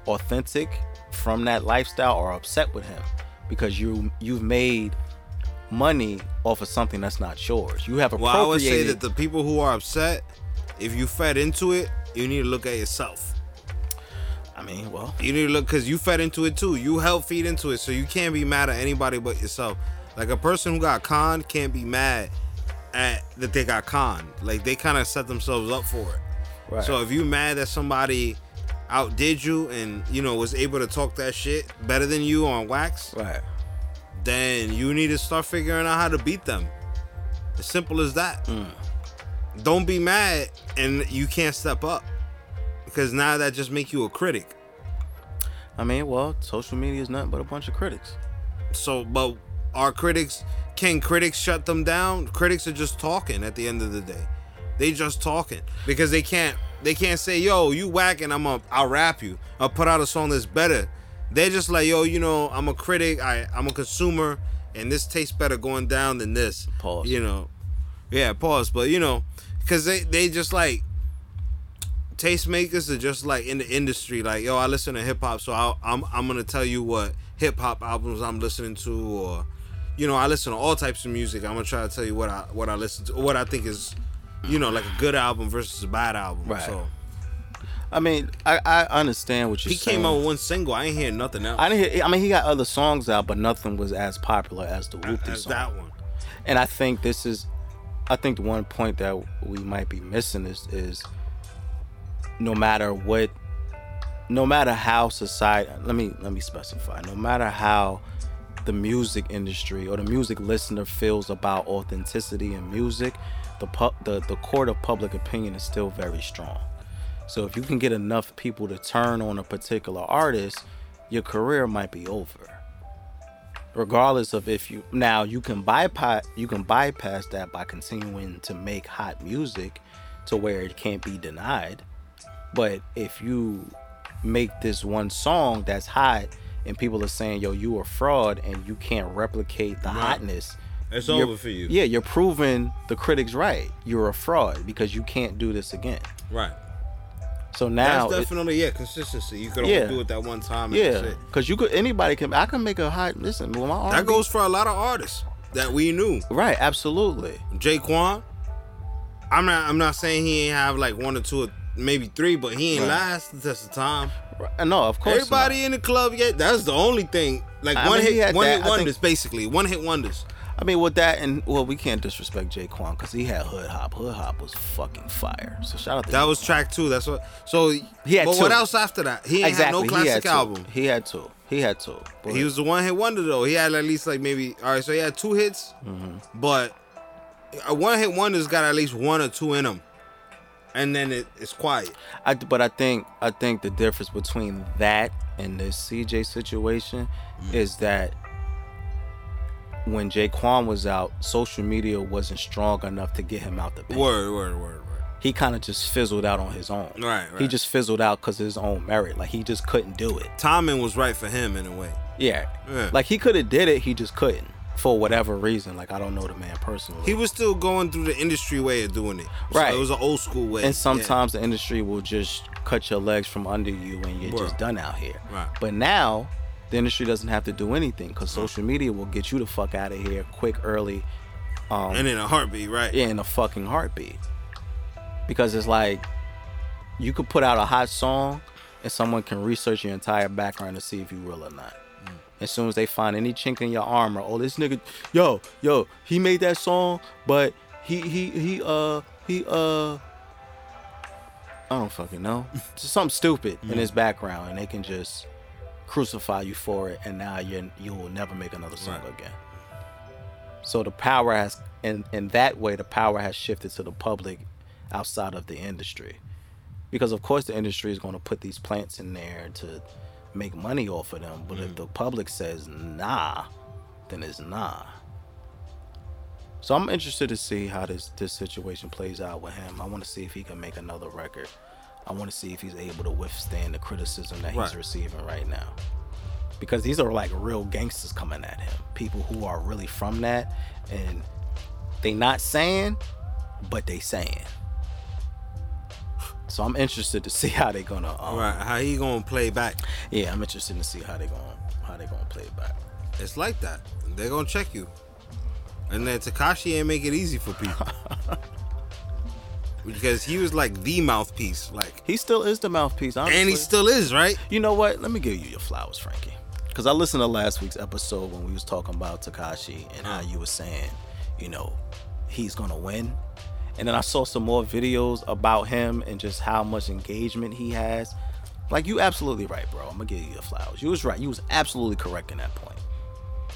S1: authentic from that lifestyle are upset with him because you you've made money off of something that's not yours. You have
S2: well, I would say that the people who are upset, if you fed into it, you need to look at yourself.
S1: I mean, well,
S2: You need to look because you fed into it too. You helped feed into it, so you can't be mad at anybody but yourself. Like a person who got conned can't be mad at that they got conned. Like they kind of set themselves up for it.
S1: right.
S2: So if you mad that somebody outdid you and you know was able to talk that shit better than you on wax,
S1: right.
S2: then you need to start figuring out how to beat them. As simple as that.
S1: Mm.
S2: Don't be mad and you can't step up because now that just make you a critic.
S1: I mean, well, social media is nothing but a bunch of critics.
S2: So, but are critics? Can critics shut them down? Critics are just talking at the end of the day. They just talking because they can't. They can't say, "Yo, you whack," and I'm a. I'll rap you. I'll put out a song that's better. They're just like, "Yo, you know, I'm a critic. I I'm a consumer, and this tastes better going down than this."
S1: Pause.
S2: You know, yeah, pause. But you know, because they they just like tastemakers are just like in the industry. Like, yo, I listen to hip hop, so i I'm I'm gonna tell you what hip hop albums I'm listening to, or you know, I listen to all types of music. I'm gonna try to tell you what I what I listen to, what I think is, you know, like a good album versus a bad album.
S1: Right.
S2: So
S1: I mean, I, I understand what you're
S2: he
S1: saying.
S2: came out with one single. I ain't hear nothing else.
S1: I didn't hear. I mean, he got other songs out, but nothing was as popular as the Whoopty
S2: as
S1: song.
S2: that one.
S1: And I think this is, I think the one point that we might be missing is is no matter what, no matter how society. Let me let me specify. No matter how the music industry or the music listener feels about authenticity in music, the pu- the the court of public opinion is still very strong. So if you can get enough people to turn on a particular artist, your career might be over regardless of if you now you can bypass you can bypass that by continuing to make hot music to where it can't be denied but if you make this one song that's hot and people are saying yo you a fraud and you can't replicate the
S2: Right.
S1: hotness
S2: It's over for you.
S1: yeah you're proving the critics right you're a fraud because you can't do this again
S2: Right.
S1: so now
S2: That's
S1: it-
S2: definitely yeah consistency. You could
S1: Yeah.
S2: only do it that one time. And
S1: yeah because you could anybody can i can make a hot listen well, my
S2: That
S1: R&B
S2: goes for a lot of artists that we knew.
S1: right absolutely
S2: Jaquan. I'm not. I'm not saying he ain't have like one or two, or maybe three, but he ain't
S1: Right.
S2: last the test of time.
S1: Right. no of course
S2: Everybody
S1: not.
S2: in the club, yeah, that's the only thing. Like
S1: I
S2: one
S1: mean,
S2: hit, one
S1: that,
S2: hit
S1: I think-
S2: wonders, basically. One hit wonders.
S1: I mean, with that and well, we can't disrespect Jaquan because he had Hood Hop. Hood Hop was fucking fire. So shout out to
S2: That
S1: him.
S2: was track two. That's what. So
S1: He had
S2: But what else after that? He ain't
S1: exactly.
S2: had no classic
S1: he had two.
S2: album.
S1: He had two. He had two. But
S2: He was the one hit wonder though. He had at least like maybe all right. So he had two hits,
S1: Mm-hmm.
S2: but a one hit wonder's got at least one or two in them, and then it, it's quiet.
S1: I, but I think I think the difference between that and the CJ situation
S2: Mm.
S1: is that when Jaquan was out, social media wasn't strong enough to get him out the paint.
S2: Word, word, word, word.
S1: He kind of just fizzled out on his own.
S2: Right, right.
S1: He just fizzled out because of his own merit. Like he just couldn't do it.
S2: Timing was right for him in a way.
S1: Yeah.
S2: Yeah.
S1: Like he could have did it, he just couldn't for whatever reason. Like I don't know the man personally.
S2: He was still going through the industry way of doing it. So
S1: Right.
S2: it was an old school way.
S1: and sometimes the industry will just cut your legs from under you and you're
S2: Word.
S1: just done out here.
S2: Right.
S1: But now the industry doesn't have to do anything because social media will get you the fuck out of here quick, early,
S2: Yeah. And in a heartbeat, right?
S1: Yeah, in a fucking heartbeat. Because it's like you could put out a hot song and someone can research your entire background to see if you real or not. As soon as they find any chink in your armor, oh this nigga, yo, yo, he made that song, but he he he uh he uh I don't fucking know. (laughs) Just something stupid in his background and they can just crucify you for it and now you you will never make another song
S2: Right.
S1: again. So the power has in in that way the power has shifted to the public outside of the industry. Because of course the industry is going to put these plants in there to make money off of them, but if mm. the public says nah, then it's nah. So I'm interested to see how this this situation plays out with him. I want to see if he can make another record. I want to see if he's able to withstand the criticism that he's
S2: Right.
S1: receiving right now. Because these are like real gangsters coming at him. People who are really from that and they not saying, but they saying. So I'm interested to (laughs) see how they gonna um,
S2: Right. How he gonna play back?
S1: Yeah, I'm interested to see how they gonna how they gonna play back.
S2: It's like that. They're gonna check you. And then Tekashi ain't make it easy for people. (laughs) because he was like the mouthpiece. Like
S1: He still is the mouthpiece, honestly.
S2: and he still is, right?
S1: You know what? Let me give you your flowers, Frankie. Because I listened to last week's episode when we was talking about Tekashi and how you were saying, you know, he's gonna win. And then I saw some more videos about him and just how much engagement he has. Like you absolutely right, bro. I'm gonna give you your flowers. You was right. You was absolutely correct in that point.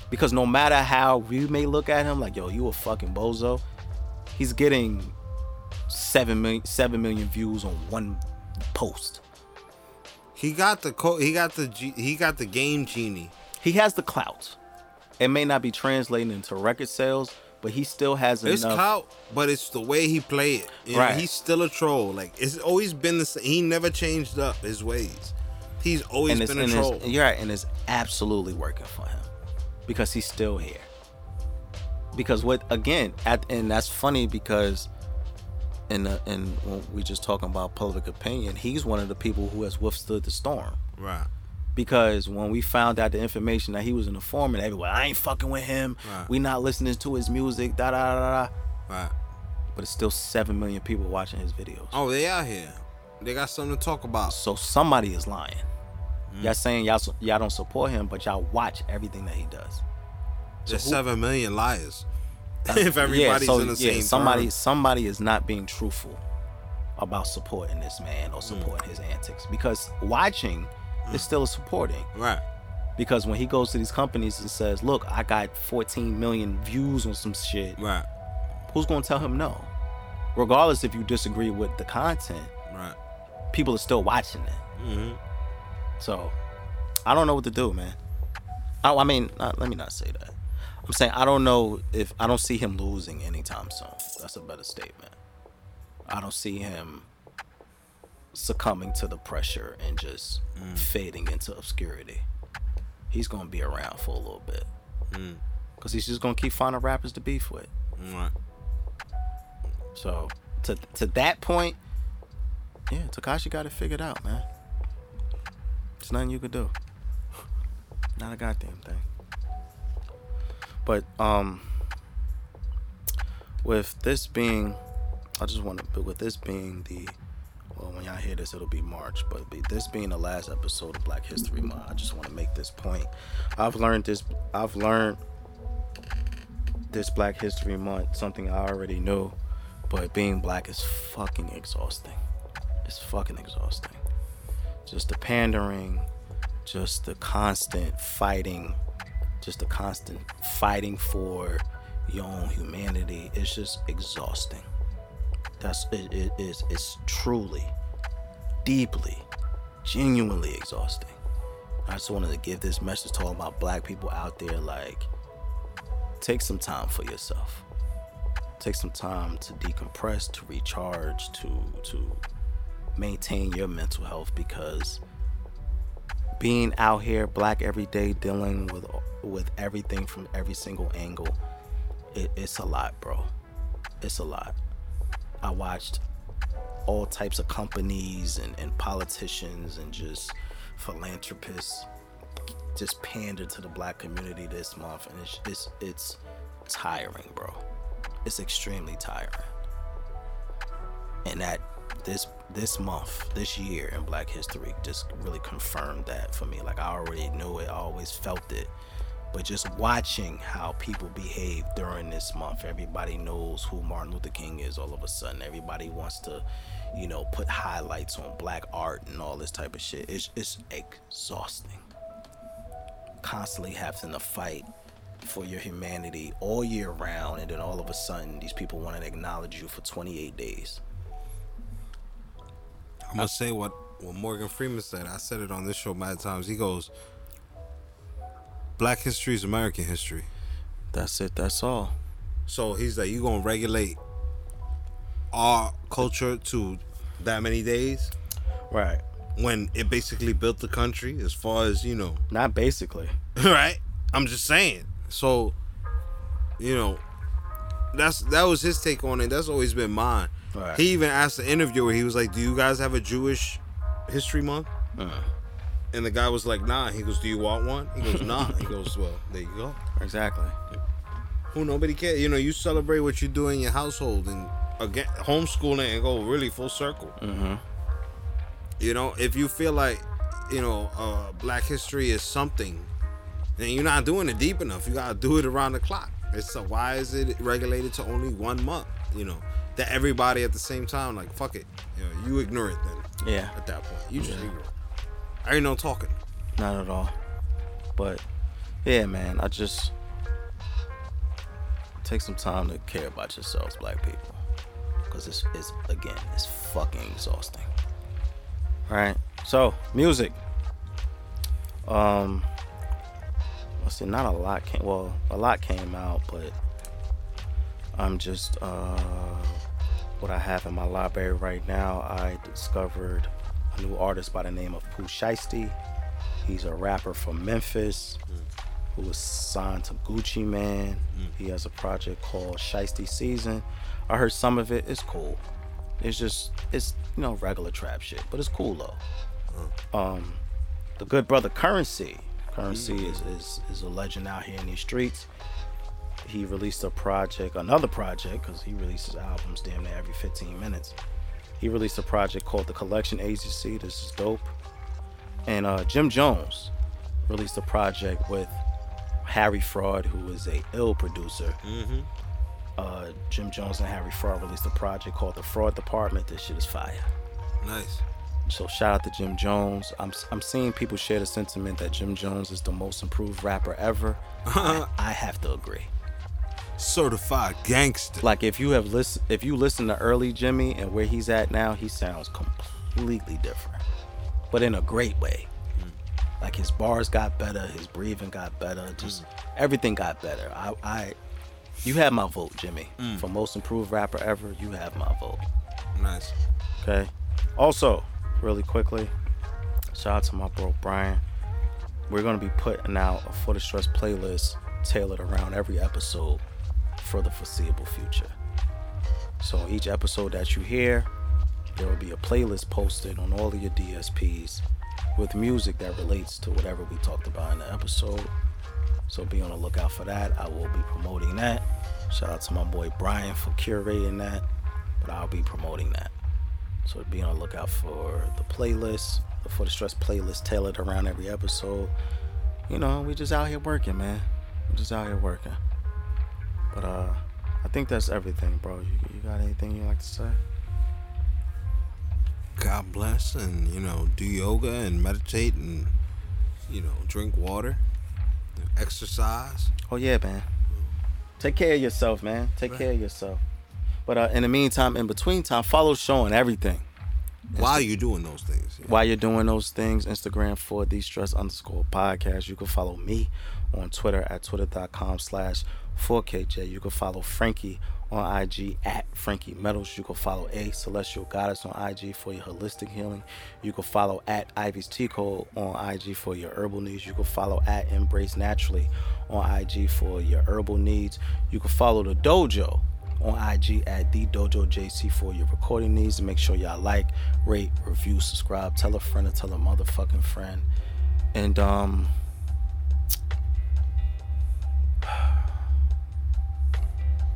S1: Because no matter how we may look at him, like yo, you a fucking bozo, he's getting seven million seven million views on one post.
S2: He got the co- he got the G- he got the game genie.
S1: he has the clout. It may not be translating into record sales, but he still has
S2: It's
S1: enough.
S2: clout, but it's the way he play it. You know,
S1: Right.
S2: he's still a troll. Like it's always been the same. He never changed up his ways. He's always been a
S1: and
S2: troll.
S1: you're right, and it's absolutely working for him because he's still here. Because what again, at, and that's funny because in the, in we just talking about public opinion, he's one of the people who has withstood the storm.
S2: right.
S1: Because when we found out the information that he was an informant, everyone, I ain't fucking with him.
S2: Right.
S1: We not listening to his music. Da da da da.
S2: Right.
S1: But it's still seven million people watching his videos.
S2: Oh, they out here. They got something to talk about.
S1: So somebody is lying.
S2: Mm.
S1: Y'all saying y'all y'all don't support him, but y'all watch everything that he does.
S2: There's
S1: who-
S2: seven million liars. (laughs) if everybody's
S1: so,
S2: in the same
S1: somebody
S2: firm.
S1: somebody is not being truthful about supporting this man
S2: Mm.
S1: or supporting his antics because watching is still supporting.
S2: Right.
S1: Because when he goes to these companies and says, "Look, I got 14 million views on some shit,"
S2: Right.
S1: who's gonna tell him no? Regardless if you disagree with the content,
S2: Right.
S1: people are still watching it.
S2: hmm
S1: So I don't know what to do, man. I, I mean, not, let me not say that. I'm saying I don't know if I don't see him losing anytime soon. That's a better statement. I don't see him succumbing to the pressure and just fading into obscurity. He's gonna be around for a little bit
S2: Mm.
S1: because he's just gonna keep finding rappers to beef with.
S2: Right.
S1: So to to that point, yeah, Tekashi got it figured out, man. There's nothing you could do. (laughs) Not a goddamn thing. But um, with this being, I just want to, but with this being the, well, when y'all hear this, it'll be March. But this being the last episode of Black History Month, I just want to make this point. I've learned this. I've learned this Black History Month something I already knew, but being black is fucking exhausting. It's fucking exhausting. Just the pandering, just the constant fighting, just the constant fighting for your own humanity. It's just exhausting. That's it, it is it's truly, deeply, genuinely exhausting. I just wanted to give this message to all my black people out there, like take some time for yourself. Take some time to decompress, to recharge, to to maintain your mental health because being out here black every day dealing with with everything from every single angle it, it's a lot bro it's a lot i watched all types of companies and, and politicians and just philanthropists just pander to the black community this month and it's it's it's tiring bro it's extremely tiring and that this this month, this year in Black History just really confirmed that for me. Like I already knew it, I always felt it. But just watching how people behave during this month, everybody knows who Martin Luther King is all of a sudden. Everybody wants to, you know, put highlights on black art and all this type of shit. It's it's exhausting. Constantly having to fight for your humanity all year round and then all of a sudden these people want to acknowledge you for 28 days.
S2: I'm gonna say what what Morgan Freeman said. I said it on this show mad times. He goes, "Black history is American history."
S1: That's it. That's all.
S2: So he's like, "You gonna regulate our culture to that many days?"
S1: Right.
S2: When it basically built the country, as far as you know.
S1: Not basically. (laughs)
S2: right. I'm just saying. So, you know, that's that was his take on it. That's always been mine. Right. He even asked the interviewer, he was like, Do you guys have a Jewish history month? Uh. And the guy was like, Nah. He goes, Do you want one? He goes, Nah. he goes, Well, there you go.
S1: Exactly.
S2: Who nobody cares. You know, you celebrate what you do in your household and again homeschooling and go really full circle. Mm-hmm. You know, if you feel like, you know, uh, black history is something, then you're not doing it deep enough. You gotta do it around the clock. It's a, why is it regulated to only one month? You know, that everybody at the same time like fuck it you, know, you ignore it then
S1: yeah
S2: at that point you just yeah. ignore it I ain't no talking.
S1: Not at all. But yeah man I just take some time to care about yourselves black people. Because it's, it's again it's fucking exhausting. All right so music. Um let's see not a lot came well a lot came out but I'm just uh, what I have in my library right now. I discovered a new artist by the name of Pooh Shiesty. He's a rapper from Memphis mm. who was signed to Gucci Mane. Mm. He has a project called Shiesty Season. I heard some of it. It's cool. It's just it's you know regular trap shit, but it's cool though. Mm. Um, the good brother Currency. Currency mm. is, is is a legend out here in these streets he released a project, another project, because he releases albums damn near every 15 minutes. He released a project called The Collection Agency. This is dope. And uh, Jim Jones released a project with Harry Fraud, who is a ill producer. Mm-hmm. Uh, Jim Jones and Harry Fraud released a project called The Fraud Department. This shit is fire.
S2: Nice.
S1: So shout out to Jim Jones. I'm I'm seeing people share the sentiment that Jim Jones is the most improved rapper ever. I, (laughs) I have to agree
S2: certified gangster.
S1: Like if you have listen, if you listen to early Jimmy and where he's at now, he sounds completely different, but in a great way. Mm. Like his bars got better, his breathing got better, just mm. everything got better. I, I, you have my vote, Jimmy, mm. for most improved rapper ever. You have my vote.
S2: Nice.
S1: Okay. Also, really quickly, shout out to my bro Brian. We're gonna be putting out a For the Stress playlist tailored around every episode for the foreseeable future. So each episode that you hear, there will be a playlist posted on all of your DSPs with music that relates to whatever we talked about in the episode. So be on the lookout for that. I will be promoting that. Shout out to my boy Brian for curating that, but I'll be promoting that. So be on the lookout for the playlist, the For the Stress playlist tailored around every episode. You know, we just out here working, man. We just out here working. But uh, I think that's everything, bro. You, you got anything you like to say?
S2: God bless, and you know, do yoga and meditate, and you know, drink water, exercise.
S1: Oh yeah, man. Take care of yourself, man. Take right. care of yourself. But uh, in the meantime, in between time, follow and everything.
S2: While you're doing those things. yeah.
S1: While you're doing those things, Instagram for the stress underscore podcast. You can follow me on Twitter at twitter.com slash 4KJ. You can follow Frankie on IG at Frankie Metals. You can follow A Celestial Goddess on IG for your holistic healing. You can follow at Ivy's Tea Code on IG for your herbal needs. You can follow at Embrace Naturally on IG for your herbal needs. You can follow the dojo on IG at the Dojo JC for your recording needs. Make sure y'all like, rate, review, subscribe, tell a friend or tell a motherfucking friend. And um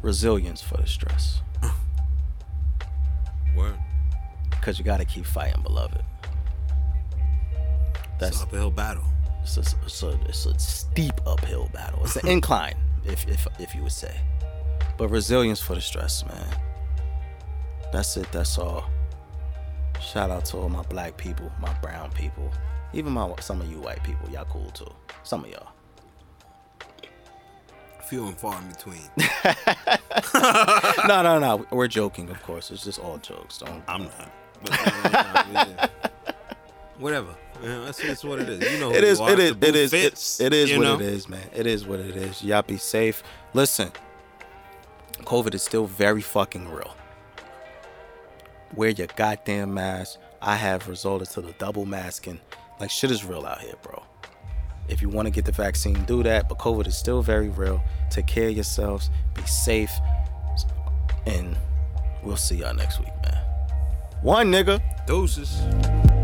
S1: resilience for the stress. (clears throat)
S2: Word.
S1: Cause you gotta keep fighting, beloved.
S2: It's
S1: That's
S2: an uphill battle.
S1: it's a, it's a, it's a steep uphill battle. It's an (laughs) incline, if, if if you would say. But resilience for the stress, man. That's it. That's all. Shout out to all my black people, my brown people, even my some of you white people. Y'all cool too. Some of y'all.
S2: Few and far in between. (laughs)
S1: no, no, no. We're joking, of course. It's just all jokes. Don't.
S2: I'm not. But, yeah. Whatever. Yeah, that's, that's what it is. You know,
S1: It is. It is. It is. It is what
S2: know?
S1: it is, man. It is what it is. Y'all be safe. Listen, COVID is still very fucking real. Wear your goddamn mask. I have resorted to the double masking. Like shit is real out here, bro. If you want to get the vaccine, do that. But COVID is still very real. Take care of yourselves. Be safe. And we'll see y'all next week, man. One nigga.
S2: Doses.